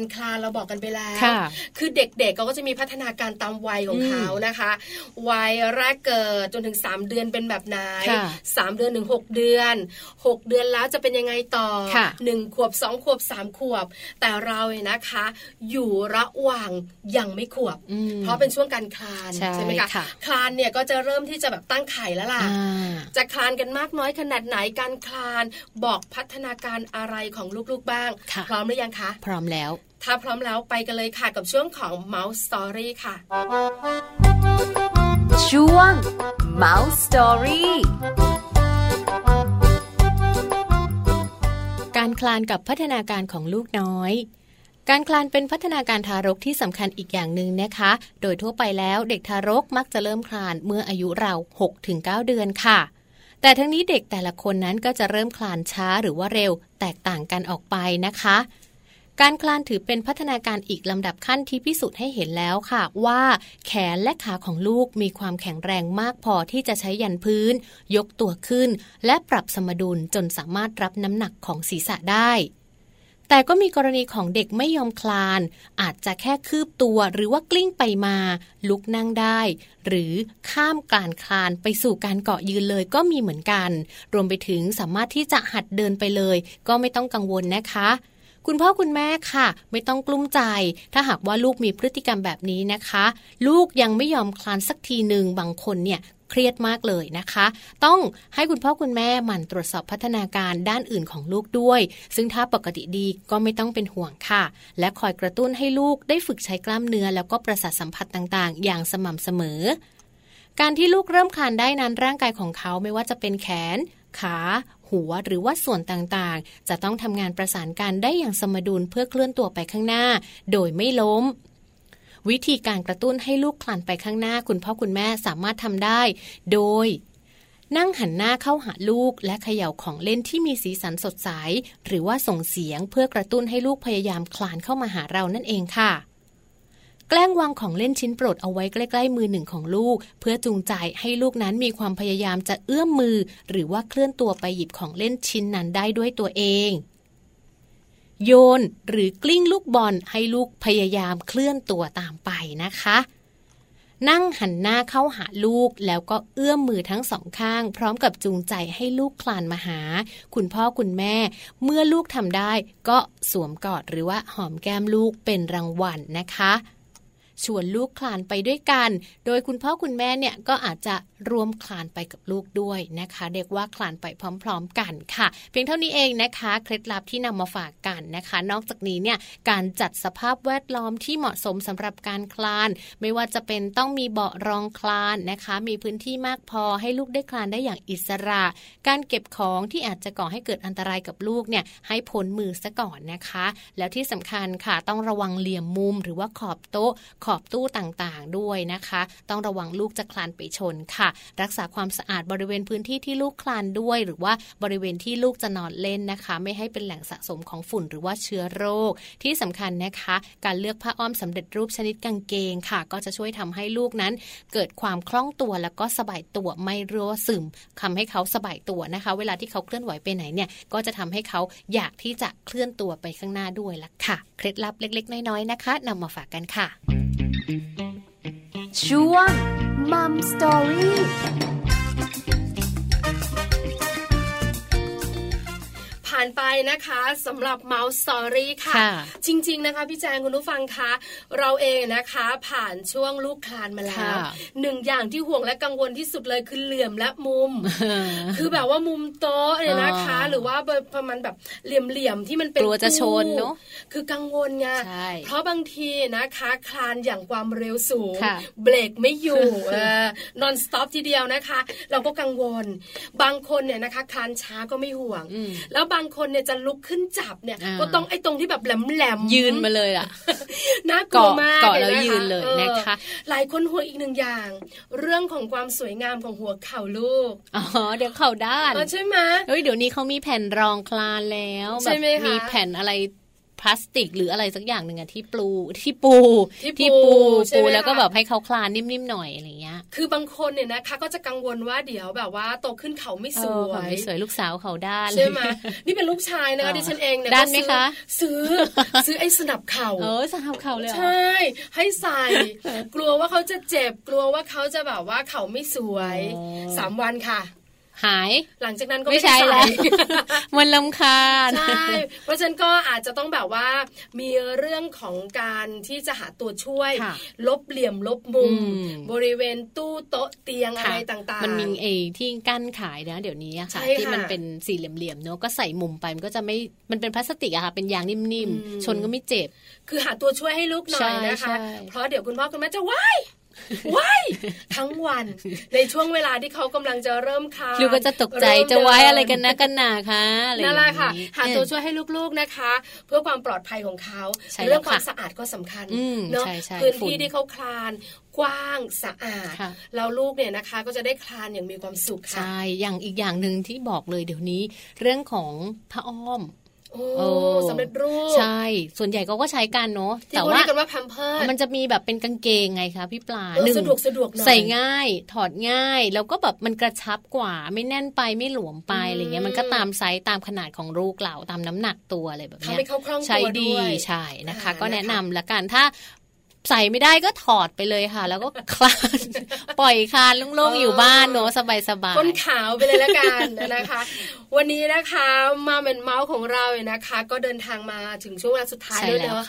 กี่ยวข้องกับการคลานเราบอกกันไปแล้ว คือเด็กๆก็จะมีพัฒนาการตามวัยของเขานะคะ วัยแรกเกิดจนถึง 3 เดือนเป็นแบบไหนสามเดือนถึง6เดือน 6 เดือนแล้วจะเป็นยังไงต่อหนึ่งขวบสองขวบสามขวบ แต่เราเนี่ยนะคะ อยู่ระหว่างยังไม่ขวบ เพราะเป็นช่วงการคลานใช่ไหมคะคลานเนี่ยก็จะเริ่มที่จะแบบตั้งไข่แล้วล่ะ จะคลานกันมากน้อยขนาดไหนการคลานบอกพัฒนาการอะไรของลูกๆบ้าง พร้อมหรือยังคะ พร้อมแล้ว ถ้าพร้อมแล้วไปกันเลยค่ะกับช่วงของ Mouse Story ค่ะ ช่วง Mouse Story การคลานกับพัฒนาการของลูกน้อยการคลานเป็นพัฒนาการทารกที่สำคัญอีกอย่างหนึ่งนะคะ โดยทั่วไปแล้วเด็กทารกมักจะเริ่มคลานเมื่ออายุเรา6-9 เดือนค่ะ แต่ทั้งนี้เด็กแต่ละคนนั้นก็จะเริ่มคลานช้าหรือว่าเร็วแตกต่างกันออกไปนะคะ การคลานถือเป็นพัฒนาการอีกลำดับขั้นที่พิสูจน์ให้เห็นแล้วค่ะ ว่าแขนและขาของลูกมีความแข็งแรงมากพอที่จะใช้ยันพื้น ยกตัวขึ้น และปรับสมดุลจนสามารถรับน้ำหนักของศีรษะได้แต่ก็มีกรณีของเด็กไม่ยอมคลาน อาจจะแค่คืบตัวหรือว่ากลิ้งไปมา ลุกนั่งได้ หรือข้ามการคลานไปสู่การเกาะยืนเลยก็มีเหมือนกัน รวมไปถึงสามารถที่จะหัดเดินไปเลย ก็ไม่ต้องกังวลนะคะ คุณพ่อคุณแม่ค่ะ ไม่ต้องกลุ้มใจ ถ้าหากว่าลูกมีพฤติกรรมแบบนี้นะคะ ลูกยังไม่ยอมคลานสักทีหนึ่งบางคนเนี่ยเครียดมากเลยนะคะ ต้องให้คุณพ่อคุณแม่หมั่นตรวจสอบพัฒนาการด้านอื่นของลูกด้วย ซึ่งถ้าปกติดีก็ไม่ต้องเป็นห่วงค่ะ และคอยกระตุ้นให้ลูกได้ฝึกใช้กล้ามเนื้อ แล้วก็ประสาทสัมผัสต่างๆ อย่างสม่ำเสมอ การที่ลูกเริ่มคลานได้นั้นร่างกายของเขาไม่ว่าจะเป็นแขน ขา หัวหรือว่าส่วนต่างๆ จะต้องทำงานประสานกันได้อย่างสมดุลเพื่อเคลื่อนตัวไปข้างหน้า โดยไม่ล้มวิธีการกระตุ้นให้ลูกคลานไปข้างหน้า คุณพ่อคุณแม่สามารถทำได้ โดย นั่งหันหน้าเข้าหาลูก และเขย่าของเล่นที่มีสีสันสดใส หรือว่าส่งเสียงเพื่อกระตุ้นให้ลูกพยายามคลานเข้ามาหาเรานั่นเองค่ะ แกล้งวางของเล่นชิ้นโปรดเอาไว้ใกล้ ๆ มือหนึ่งของลูก เพื่อจูงใจให้ลูกนั้นมีความพยายามจะเอื้อมมือ หรือว่าเคลื่อนตัวไปหยิบของเล่นชิ้นนั้นได้ด้วยตัวเองโยนหรือกลิ้งลูกบอลให้ลูกพยายามเคลื่อนตัวตามไปนะคะ นั่งหันหน้าเข้าหาลูกแล้วก็เอื้อมมือทั้งสองข้าง พร้อมกับจูงใจให้ลูกคลานมาหา คุณพ่อคุณแม่ เมื่อลูกทำได้ก็สวมกอดหรือว่าหอมแก้มลูกเป็นรางวัลนนะคะ ชวนลูกคลานไปด้วยกัน โดยคุณพ่อคุณแม่เนี่ยก็อาจจะรวมคลานไปกับลูกด้วยนะคะ เรียกว่าคลานไปพร้อม ๆ กันค่ะ เพียงเท่านี้เองนะคะ เคล็ดลับที่นำมาฝากกันนะคะ นอกจากนี้เนี่ยการจัดสภาพแวดล้อมที่เหมาะสมสำหรับการคลาน ไม่ว่าจะเป็นต้องมีเบาะรองคลานนะคะ มีพื้นที่มากพอให้ลูกได้คลานได้อย่างอิสระ การเก็บของที่อาจจะก่อให้เกิดอันตรายกับลูกเนี่ยให้พ้นมือซะก่อนนะคะ แล้วที่สำคัญค่ะต้องระวังเหลี่ยมมุมหรือว่าขอบโต๊ะขอบตู้ต่างๆด้วยนะคะ ต้องระวังลูกจะคลานไปชนค่ะ รักษาความสะอาดบริเวณพื้นที่ที่ลูกคลานด้วย หรือว่าบริเวณที่ลูกจะนอนเล่นนะคะ ไม่ให้เป็นแหล่งสะสมของฝุ่นหรือว่าเชื้อโรค ที่สำคัญนะคะ การเลือกผ้าอ้อมสำเร็จรูปชนิดกางเกงค่ะ ก็จะช่วยทำให้ลูกนั้น เกิดความคล่องตัวแล้วก็สบายตัวไม่รั่วซึมทาให้เขาสบายตัวนะคะ เวลาที่เขาเคลื่อนไหวไปไหนเนี่ยก็จะทำให้เขาอยากที่จะเคลื่อนตัวไปข้างหน้าด้วยล่ะค่ะ เคล็ดลับเล็ก ๆ น้อยๆนะคะนำมาฝากกันค่ะ ช่วงมัมสตอรี่านไปนะคะสำหรับ Mouse Story ค่ะ จริง ๆนะคะพี่แจงคุณผู้ฟังคะเราเองนะคะผ่านช่วงลูกคลานมาแล้วหนึ่งอย่างที่ห่วงและกังวลที่สุดเลยคือเหลื่อมและมุม คือแบบว่ามุมโต๊ะเนี่ยนะคะ หรือว่าประมาณแบบเหลี่ยมๆที่มันเป็นกลัวจะชนเนาะคือกังวลไงเพราะบางทีนะคะคลานอย่างความเร็วสูง เบรกไม่อยู่นอนสต็อปทีเดียวนะคะ เราก็กังวล บางคนเนี่ยนะคะคลานช้าก็ไม่ห่วง แล้วบางคนเนี่ยจะลุกขึ้นจับเนี่ยก็ต้องไอ้ตรงที่แบบแหลมแหลมยืนมาเลยอะน่ากลัวมากเกาะแล้วยืนเลยนะคะหลายคนห่วงอีกหนึ่งอย่าง เรื่องของความสวยงามของหัวเข่าลูกอ๋อเดี๋ยวเข่าด้านใช่ไหมเฮ้ยเดี๋ยวนี้เขามีแผ่นรองคลานแล้วใช่ไหมคะมีแผ่นอะไร พลาสติกหรืออะไรสักอย่างหนึ่งอะที่ปูที่ปูที่ปูปูแล้วก็แบบให้เขาคลานนิ่มๆหน่อยอะไรเงี้ย คือบางคนเนี่ยนะคะก็จะกังวลว่าเดี๋ยวแบบว่าโตขึ้นเขาไม่สวยไม่สวยลูกสาวเขาด้านใช่ไหมนี่เป็นลูกชายนะคะดิฉันเองเนี่ยด้านไหมคะซื้อซื้อไอ้สนับเข่าเออสนับเข่าเลยใช่ให้ใส่กลัวว่าเขาจะเจ็บกลัวว่าเขาจะแบบว่าเขาไม่สวยสามวันค่ะ หาย หลังจากนั้นก็ไม่ใช่แล้วมันลำคาญใช่เพราะฉะนั้นก็อาจจะต้องแบบว่า มีเรื่องของการที่จะหาตัวช่วย ลบเหลี่ยมลบมุม บริเวณตู้โต๊ะเตียงอะไรต่างๆ มันมีเอที่กั้นขายนะ เดี๋ยวนี้ค่ะที่มันเป็นสี่เหลี่ยมๆเนาะก็ใส่มุมไปมันก็จะไม่มันเป็นพลาสติกอะค่ะเป็นยางนิ่มๆชนก็ไม่เจ็บ คือหาตัวช่วยให้ลูกหน่อยนะคะ เพราะเดี๋ยวคุณพ่อคุณแม่จะว้าย ว้ายทั้งวัน ในช่วงเวลาที่เขากำลังจะเริ่มคาลูกก็จะตกใจจะไว้อะไรกันนะกันหนาคะนั่นแหละค่ะ หาตัวช่วยให้ลูกๆนะคะ เพื่อความปลอดภัยของเขาเรื่องความสะอาดก็สำคัญเนาะพื้นที่ที่เขาคลานกว้างสะอาดแล้วลูกเนี่ยนะคะก็จะได้คลานอย่างมีความสุขค่ะใช่อย่างอีกอย่างหนึ่งที่บอกเลยเดี๋ยวนี้ เรื่องของผ้าอ้อมโอ้ สำเร็จรูปใช่ ส่วนใหญ่ก็ก็ใช้กันเนาะแต่ว่ากันว่าแพมเพิร์มันจะมีแบบเป็นกางเกงไงคะพี่ปลาหนึ่งสะดวกสะดวกใส่ง่าย ถอดง่าย แล้วก็แบบมันกระชับกว่า ไม่แน่นไปไม่หลวมไปอะไรเงี้ยมันก็ตามไซส์ตามขนาดของลูกเราตามน้ำหนักตัวอะไรแบบนี้ใช้ดีใช่นะคะ ก็แนะนำละกันถ้าใส่ไม่ได้ก็ถอดไปเลยค่ะ แล้วก็คลานปล่อยคลานโล่งๆอยู่บ้านเนอะสบายๆก้นขาวไปเลยละกันนะคะวันนี้นะคะ Mom and Mouth ของเราเนี่ยนะคะ ก็เดินทางมาถึงช่วงเวลาสุดท้ายแล้วเนอะ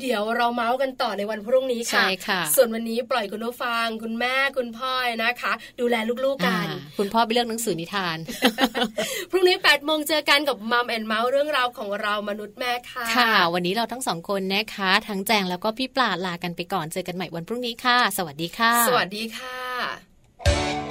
เดี๋ยวเราเมาท์กันต่อในวันพรุ่งนี้ค่ะค่ะส่วนวันนี้ปล่อยคุณผู้ฟังคุณแม่คุณพ่อนะคะ ดูแลลูกๆกัน คุณพ่อไปเลือกหนังสือนิทาน พรุ่งนี้8ปดโมงเจอกันกับ Mom and Mouth เรื่องราวของเรามนุษย์แม่ค่ะค่ะ วันนี้เราทั้งสองคนนะคะ ทั้งแจงแล้วก็พี่ปลาลากันไปก่อนเจอกันใหม่วันพรุ่งนี้ค่ะ สวัสดีค่ะ สวัสดีค่ะ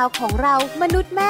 าวของเรามนุษย์แม่